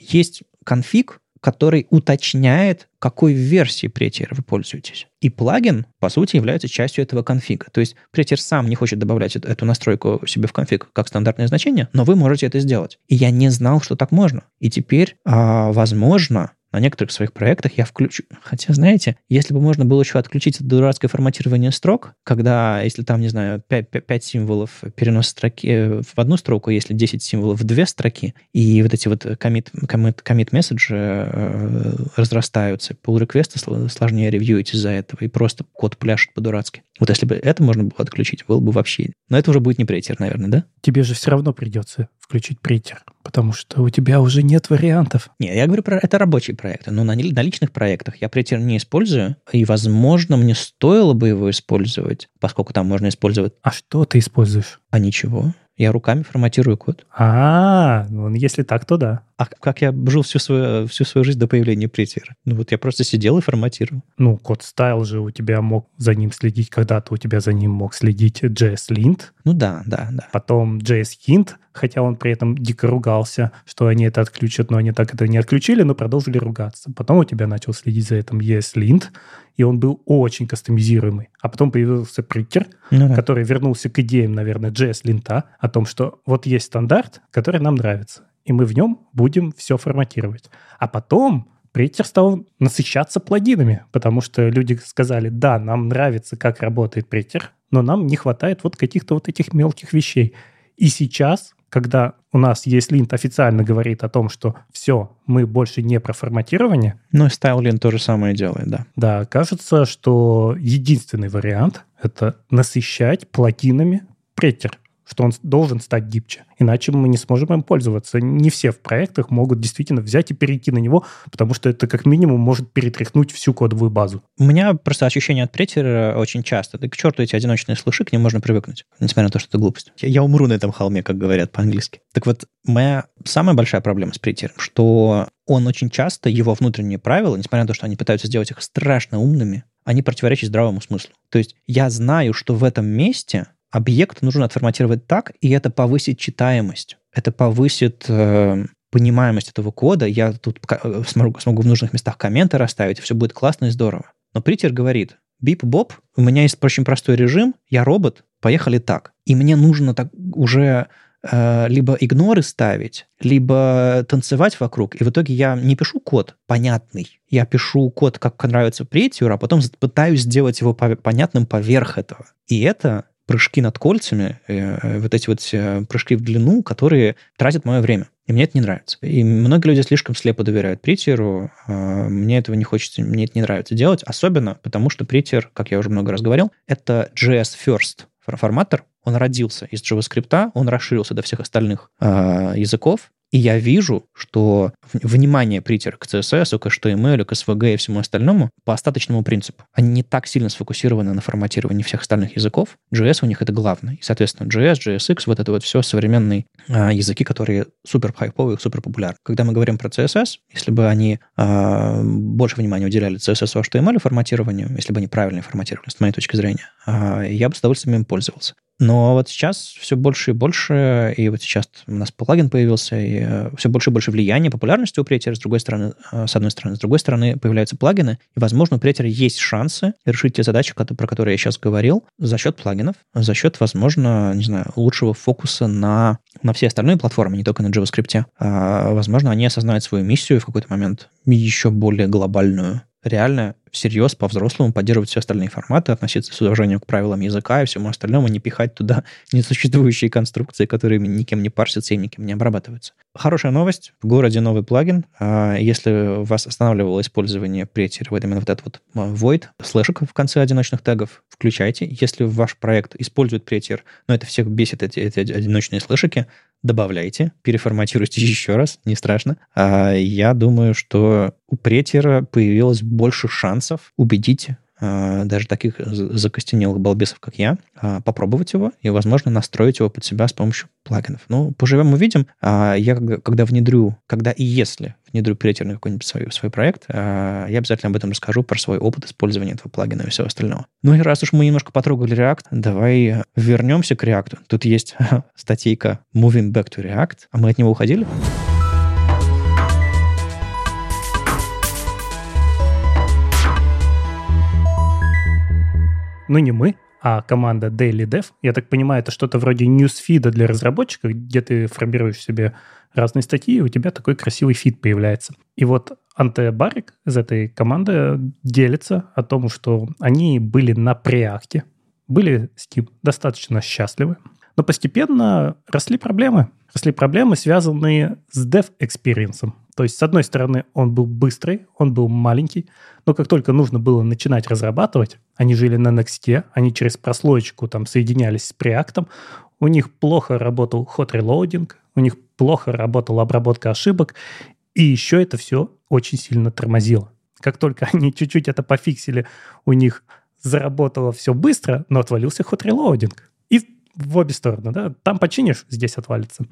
есть конфиг, который уточняет, какой версии претера вы пользуетесь. И плагин, по сути, является частью этого конфига. То есть претер сам не хочет добавлять эту настройку себе в конфиг как стандартное значение, но вы можете это сделать. И я не знал, что так можно. И теперь, а, возможно, на некоторых своих проектах я включу... Хотя, знаете, если бы можно было еще отключить это дурацкое форматирование строк, когда, если там, не знаю, 5, 5, 5 символов перенос строки э, в одну строку, если 10 символов в две строки, и вот эти вот commit, commit, commit message э, разрастаются, pull реквесты сложнее ревьюить из-за этого, и просто код пляшет по-дурацки. Вот если бы это можно было отключить, было бы вообще... Но это уже будет не претер, наверное, да? Тебе же все равно придется включить претер, потому что у тебя уже нет вариантов. Не, я говорю про это рабочие проекты, но на, личных проектах я претер не использую, и, возможно, мне стоило бы его использовать, поскольку там можно использовать... А что ты используешь? А ничего. Я руками форматирую код. А, ну если так, то да. А как я жил всю свою, всю свою жизнь до появления претера? Ну вот я просто сидел и форматировал. Ну, код стайл же у тебя мог за ним следить, когда-то у тебя за ним мог следить JS-Lint. Ну да, да, да. Потом JS-Hint, хотя он при этом дико ругался, что они это отключат, но они так это не отключили, но продолжили ругаться. Потом у тебя начал следить за этим ESLint, и он был очень кастомизируемый. А потом появился притер, ну, да. который вернулся к идеям, наверное, JS-линта, о том, что вот есть стандарт, который нам нравится, и мы в нем будем все форматировать. А потом Претер стал насыщаться плагинами, потому что люди сказали, да, нам нравится, как работает Претер, но нам не хватает вот каких-то вот этих мелких вещей. И сейчас, когда у нас есть линт официально говорит о том, что все, мы больше не про форматирование. Ну и StyleLint то же самое делает, да. Да, кажется, что единственный вариант — это насыщать плагинами претер что он должен стать гибче. Иначе мы не сможем им пользоваться. Не все в проектах могут действительно взять и перейти на него, потому что это как минимум может перетряхнуть всю кодовую базу. У меня просто ощущение от претера очень часто. Да к черту эти одиночные слыши, к ним можно привыкнуть, несмотря на то, что это глупость. Я, я умру на этом холме, как говорят по-английски. Так вот, моя самая большая проблема с претером, что он очень часто, его внутренние правила, несмотря на то, что они пытаются сделать их страшно умными, они противоречат здравому смыслу. То есть я знаю, что в этом месте объект нужно отформатировать так, и это повысит читаемость. Это повысит э, понимаемость этого кода. Я тут э, смогу, смогу в нужных местах комменты расставить, все будет классно и здорово. Но Притер говорит, бип-боп, у меня есть очень простой режим, я робот, поехали так. И мне нужно так уже э, либо игноры ставить, либо танцевать вокруг. И в итоге я не пишу код понятный. Я пишу код, как нравится Претиору, а потом пытаюсь сделать его понятным поверх этого. И это прыжки над кольцами, э, вот эти вот прыжки в длину, которые тратят мое время. И мне это не нравится. И многие люди слишком слепо доверяют притеру. А мне этого не хочется, мне это не нравится делать. Особенно потому, что притер, как я уже много раз говорил, это JS First форматор. Он родился из JavaScript, он расширился до всех остальных э, языков, и я вижу, что внимание притер к CSS, к HTML, к SVG и всему остальному по остаточному принципу. Они не так сильно сфокусированы на форматировании всех остальных языков. JS у них это главное. И, соответственно, JS, JSX, вот это вот все современные а, языки, которые супер хайповые, супер популярны. Когда мы говорим про CSS, если бы они а, больше внимания уделяли CSS, HTML форматированию, если бы они правильно форматировали, с моей точки зрения, а, я бы с удовольствием им пользовался. Но вот сейчас все больше и больше, и вот сейчас у нас плагин появился, и э, все больше и больше влияния, популярности у Претера, с другой стороны, э, с одной стороны. С другой стороны, появляются плагины, и, возможно, у Претера есть шансы решить те задачи, про которые я сейчас говорил, за счет плагинов, за счет, возможно, не знаю, лучшего фокуса на, на все остальные платформы, не только на JavaScript. А, возможно, они осознают свою миссию в какой-то момент еще более глобальную, реально всерьез, по-взрослому поддерживать все остальные форматы, относиться с уважением к правилам языка и всему остальному, не пихать туда несуществующие конструкции, которые никем не парсятся и никем не обрабатываются. Хорошая новость. В городе новый плагин. А, если вас останавливало использование претер, вот именно вот этот вот а, void, слэшек в конце одиночных тегов, включайте. Если ваш проект использует претер, но это всех бесит, эти, эти одиночные слэшики, добавляйте, переформатируйте еще раз, не страшно. А я думаю, что у претера появилось больше шансов убедить а, даже таких закостенелых балбесов, как я, а, попробовать его и, возможно, настроить его под себя с помощью плагинов. Ну, поживем, увидим. А, я, когда внедрю, когда и если внедрю на какой-нибудь свой, свой проект, я обязательно об этом расскажу, про свой опыт использования этого плагина и всего остального. Ну и раз уж мы немножко потрогали React, давай вернемся к React. Тут есть статейка Moving Back to React, а мы от него уходили? Ну не мы, а команда Daily Dev. Я так понимаю, это что-то вроде newsfeed а для разработчиков, где ты формируешь себе разные статьи, и у тебя такой красивый feed появляется. И вот Анте Барик из этой команды делится о том, что они были на Preact е, были с ним достаточно счастливы, но постепенно росли проблемы. Росли проблемы, связанные с dev-experience ом. То есть, с одной стороны, он был быстрый, он был маленький, но как только нужно было начинать разрабатывать, они жили на Next, они через прослоечку там соединялись с Preact, у них плохо работал hot reloading, у них плохо работала обработка ошибок, и еще это все очень сильно тормозило. Как только они чуть-чуть это пофиксили, у них заработало все быстро, но отвалился hot reloading. И в обе стороны, да, там починишь, здесь отвалится.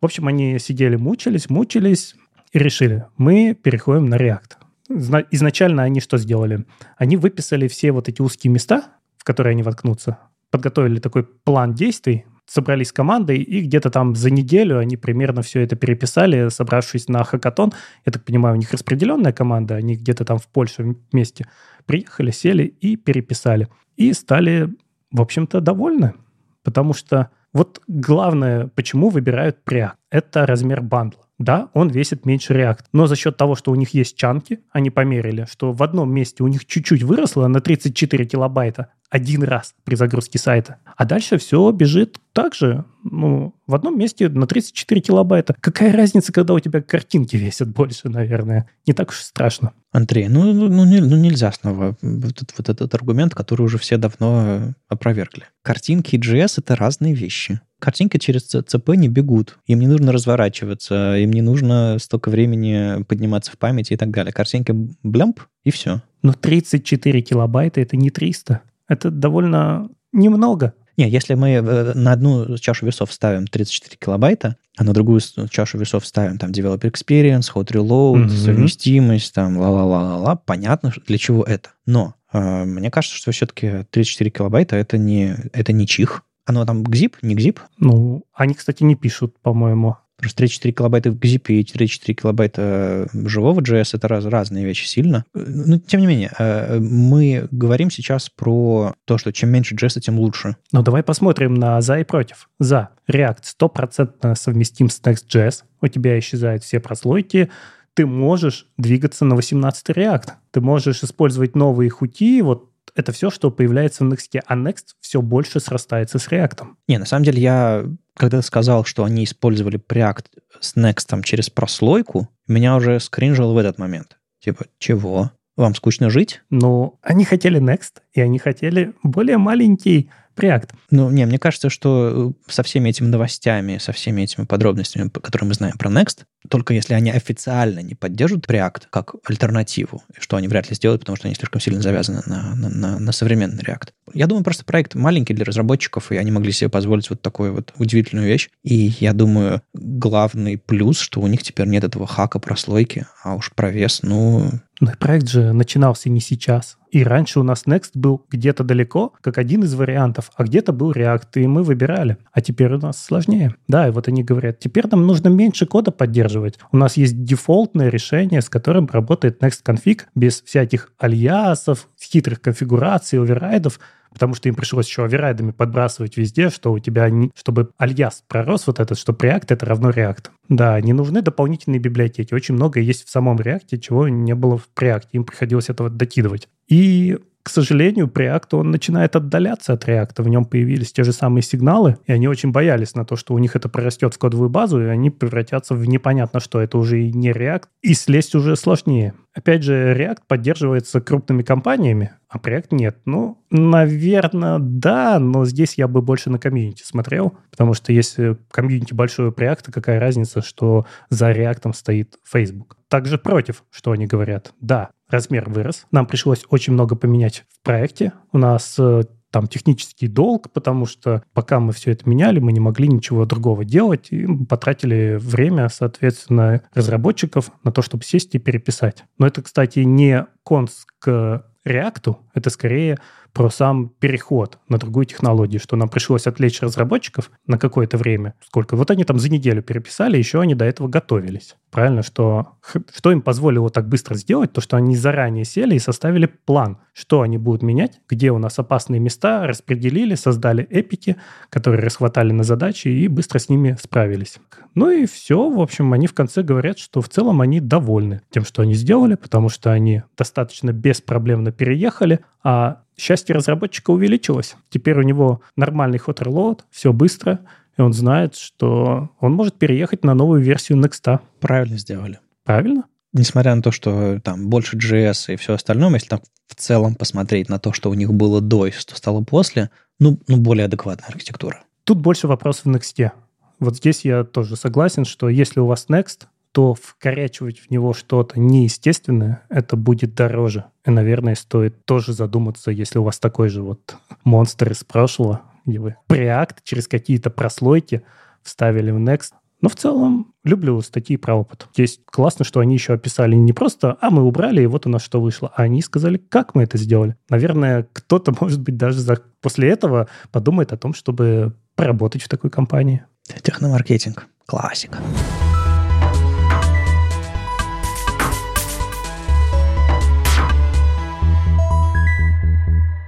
В общем, они сидели, мучились, мучились, и решили, мы переходим на React. Изначально они что сделали? Они выписали все вот эти узкие места, в которые они воткнутся, подготовили такой план действий, собрались командой, и где-то там за неделю они примерно все это переписали, собравшись на хакатон. Я так понимаю, у них распределенная команда, они где-то там в Польше вместе приехали, сели и переписали. И стали, в общем-то, довольны, потому что вот главное, почему выбирают Preact, это размер бандла. Да, он весит меньше React, но за счет того, что у них есть чанки, они померили, что в одном месте у них чуть-чуть выросло на 34 килобайта один раз при загрузке сайта, а дальше все бежит также, ну, в одном месте на 34 килобайта. Какая разница, когда у тебя картинки весят больше, наверное? Не так уж страшно. Андрей, ну, ну, ну, не, ну нельзя снова вот, вот этот аргумент, который уже все давно опровергли. Картинки и JS — это разные вещи картинки через ЦП не бегут. Им не нужно разворачиваться, им не нужно столько времени подниматься в памяти и так далее. Картинки блямп, и все. Но 34 килобайта — это не 300. Это довольно немного. Не, если мы э, на одну чашу весов ставим 34 килобайта, а на другую чашу весов ставим там developer experience, hot reload, mm-hmm. совместимость, там ла-ла-ла-ла-ла, понятно, для чего это. Но э, мне кажется, что все-таки 34 килобайта это не, это не чих, оно там GZIP, не GZIP? Ну, они, кстати, не пишут, по-моему. Просто 34 килобайта в GZIP и 34 килобайта живого JS — это раз, разные вещи сильно. Но, ну, тем не менее, э, мы говорим сейчас про то, что чем меньше JS, тем лучше. Ну, давай посмотрим на за и против. За. React стопроцентно совместим с Next.js. У тебя исчезают все прослойки, ты можешь двигаться на 18 React. Ты можешь использовать новые хуки, вот это все, что появляется в Next, а Next все больше срастается с React. Не, на самом деле я, когда сказал, что они использовали React с Next через прослойку, меня уже скринжило в этот момент. Типа, чего? Вам скучно жить? Ну, они хотели Next, и они хотели более маленький Preact. Ну, не, мне кажется, что э, со всеми этими новостями, со всеми этими подробностями, которые мы знаем про Next, только если они официально не поддержат React как альтернативу, что они вряд ли сделают, потому что они слишком сильно завязаны на, на, на, на современный React. Я думаю, просто проект маленький для разработчиков, и они могли себе позволить вот такую вот удивительную вещь. И я думаю, главный плюс, что у них теперь нет этого хака прослойки, а уж про вес, ну, но проект же начинался не сейчас. И раньше у нас Next был где-то далеко, как один из вариантов, а где-то был React, и мы выбирали. А теперь у нас сложнее. Да, и вот они говорят, теперь нам нужно меньше кода поддерживать. У нас есть дефолтное решение, с которым работает Next Config без всяких альясов, хитрых конфигураций, оверрайдов. Потому что им пришлось еще оверрайдами подбрасывать везде, что у тебя, не, чтобы альяс пророс вот этот, что React это равно React. Да, не нужны дополнительные библиотеки. Очень много есть в самом React, чего не было в React. Им приходилось этого докидывать. И к сожалению, Preact, он начинает отдаляться от React. В нем появились те же самые сигналы, и они очень боялись на то, что у них это прорастет в кодовую базу, и они превратятся в непонятно что. Это уже и не React, и слезть уже сложнее. Опять же, React поддерживается крупными компаниями, а Preact нет. Ну, наверное, да, но здесь я бы больше на комьюнити смотрел, потому что если комьюнити большое Preact, какая разница, что за React стоит Facebook. Также против, что они говорят. Да, размер вырос. Нам пришлось очень много поменять в проекте. У нас э, там технический долг, потому что пока мы все это меняли, мы не могли ничего другого делать, и потратили время, соответственно, разработчиков на то, чтобы сесть и переписать. Но это, кстати, не конс к React, это скорее про сам переход на другую технологию, что нам пришлось отвлечь разработчиков на какое-то время. Сколько? Вот они там за неделю переписали, еще они до этого готовились. Правильно, что, что им позволило так быстро сделать, то, что они заранее сели и составили план, что они будут менять, где у нас опасные места, распределили, создали эпики, которые расхватали на задачи и быстро с ними справились. Ну и все, в общем, они в конце говорят, что в целом они довольны тем, что они сделали, потому что они достаточно беспроблемно переехали, а счастье разработчика увеличилось. Теперь у него нормальный hot reload, все быстро, и он знает, что он может переехать на новую версию Next. Правильно сделали. Правильно? Несмотря на то, что там больше JS и все остальное, если там в целом посмотреть на то, что у них было до и что стало после, ну, ну более адекватная архитектура. Тут больше вопросов в Next. Вот здесь я тоже согласен, что если у вас Next, то вкорячивать в него что-то неестественное, это будет дороже. И, наверное, стоит тоже задуматься, если у вас такой же вот монстр из прошлого, где вы Preact через какие-то прослойки вставили в Next. Но в целом люблю статьи про опыт. Здесь классно, что они еще описали не просто «а, мы убрали, и вот у нас что вышло», а они сказали, как мы это сделали. Наверное, кто-то, может быть, даже за... после этого подумает о том, чтобы поработать в такой компании. Техномаркетинг. Классика.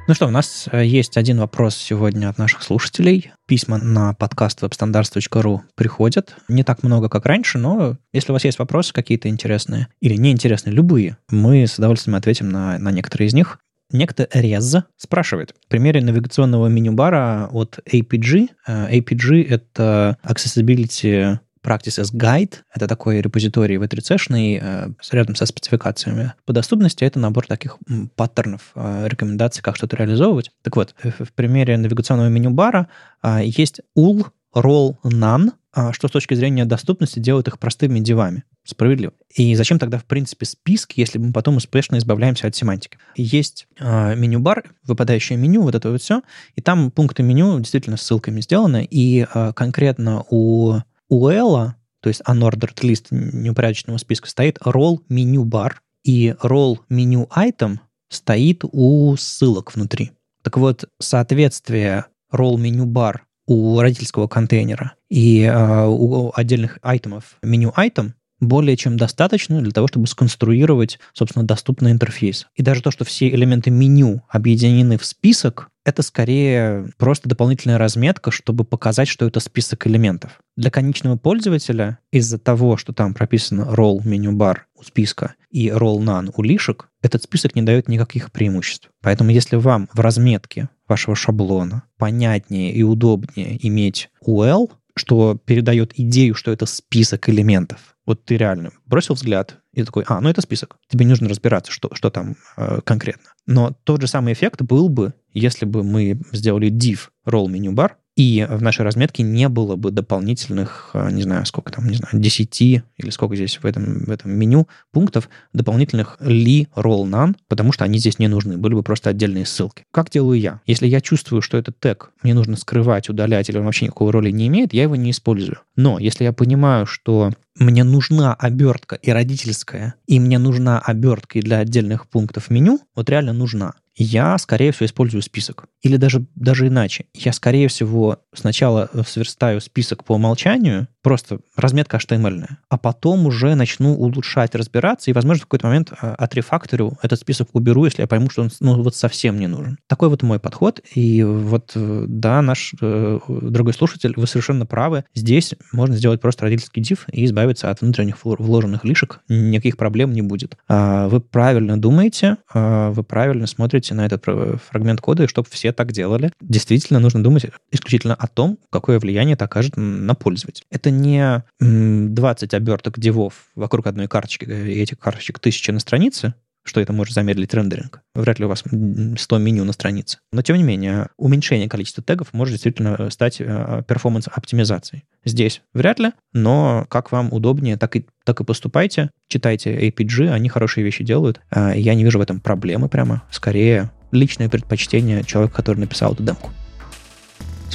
Ну что, у нас э, есть один вопрос сегодня от наших слушателей. Письма на подкаст webstandards.ru приходят. Не так много, как раньше, но если у вас есть вопросы какие-то интересные или неинтересные, любые, мы с удовольствием ответим на, на некоторые из них. Некто Рез спрашивает. В примере навигационного меню-бара от APG. Э, APG — это Accessibility Practices Guide. Это такой репозиторий v 3 э, рядом со спецификациями. По доступности это набор таких паттернов, э, рекомендаций, как что-то реализовывать. Так вот, в примере навигационного меню бара э, есть ul roll none, э, что с точки зрения доступности делает их простыми девами. Справедливо. И зачем тогда, в принципе, список, если мы потом успешно избавляемся от семантики? Есть э, меню-бар, выпадающее меню, вот это вот все, и там пункты меню действительно ссылками сделаны, и э, конкретно у у Элла, то есть unordered list неупорядоченного списка, стоит role menu bar, и role menu item стоит у ссылок внутри. Так вот, соответствие role menu bar у родительского контейнера и э, у отдельных айтемов меню item более чем достаточно для того, чтобы сконструировать, собственно, доступный интерфейс. И даже то, что все элементы меню объединены в список, это скорее просто дополнительная разметка, чтобы показать, что это список элементов. Для конечного пользователя из-за того, что там прописано role меню бар у списка и role none у лишек, этот список не дает никаких преимуществ. Поэтому если вам в разметке вашего шаблона понятнее и удобнее иметь UL, что передает идею, что это список элементов, вот ты реально бросил взгляд и такой, а, ну это список. Тебе не нужно разбираться, что, что там э, конкретно. Но тот же самый эффект был бы, если бы мы сделали div roll menu bar, и в нашей разметке не было бы дополнительных, э, не знаю, сколько там, не знаю, 10 или сколько здесь в этом, в этом меню пунктов дополнительных li, roll, none, потому что они здесь не нужны, были бы просто отдельные ссылки. Как делаю я? Если я чувствую, что этот тег мне нужно скрывать, удалять, или он вообще никакой роли не имеет, я его не использую. Но если я понимаю, что мне нужна обертка и родительская, и мне нужна обертка и для отдельных пунктов меню, вот реально нужна, я, скорее всего, использую список. Или даже, даже иначе. Я, скорее всего, сначала сверстаю список по умолчанию, просто разметка HTML, а потом уже начну улучшать, разбираться, и, возможно, в какой-то момент а, отрефакторю этот список уберу, если я пойму, что он ну, вот совсем не нужен. Такой вот мой подход. И вот, э, да, наш э, дорогой слушатель, вы совершенно правы. Здесь можно сделать просто родительский div и избавиться от внутренних вложенных лишек. Никаких проблем не будет. А, вы правильно думаете, а, вы правильно смотрите на этот фрагмент кода, и чтобы все так делали. Действительно, нужно думать исключительно о том, какое влияние это окажет на пользователя. Это не 20 оберток дивов вокруг одной карточки, и этих карточек тысячи на странице, что это может замедлить рендеринг. Вряд ли у вас 100 меню на странице. Но, тем не менее, уменьшение количества тегов может действительно стать э, перформанс-оптимизацией. Здесь вряд ли, но как вам удобнее, так и, так и поступайте. Читайте APG, они хорошие вещи делают. А, я не вижу в этом проблемы прямо. Скорее, личное предпочтение человека, который написал эту демку.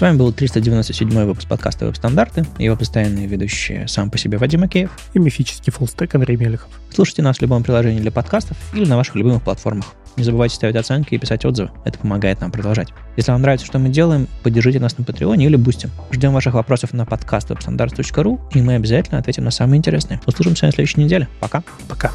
С вами был 397 выпуск подкаста «Веб-стандарты» и его постоянные ведущие сам по себе Вадим Макеев и мифический fullstack Андрей Мелехов. Слушайте нас в любом приложении для подкастов или на ваших любимых платформах. Не забывайте ставить оценки и писать отзывы. Это помогает нам продолжать. Если вам нравится, что мы делаем, поддержите нас на Patreon е или Boosty. Ждем ваших вопросов на подкаст и мы обязательно ответим на самые интересные. Услышимся на следующей неделе. Пока. Пока.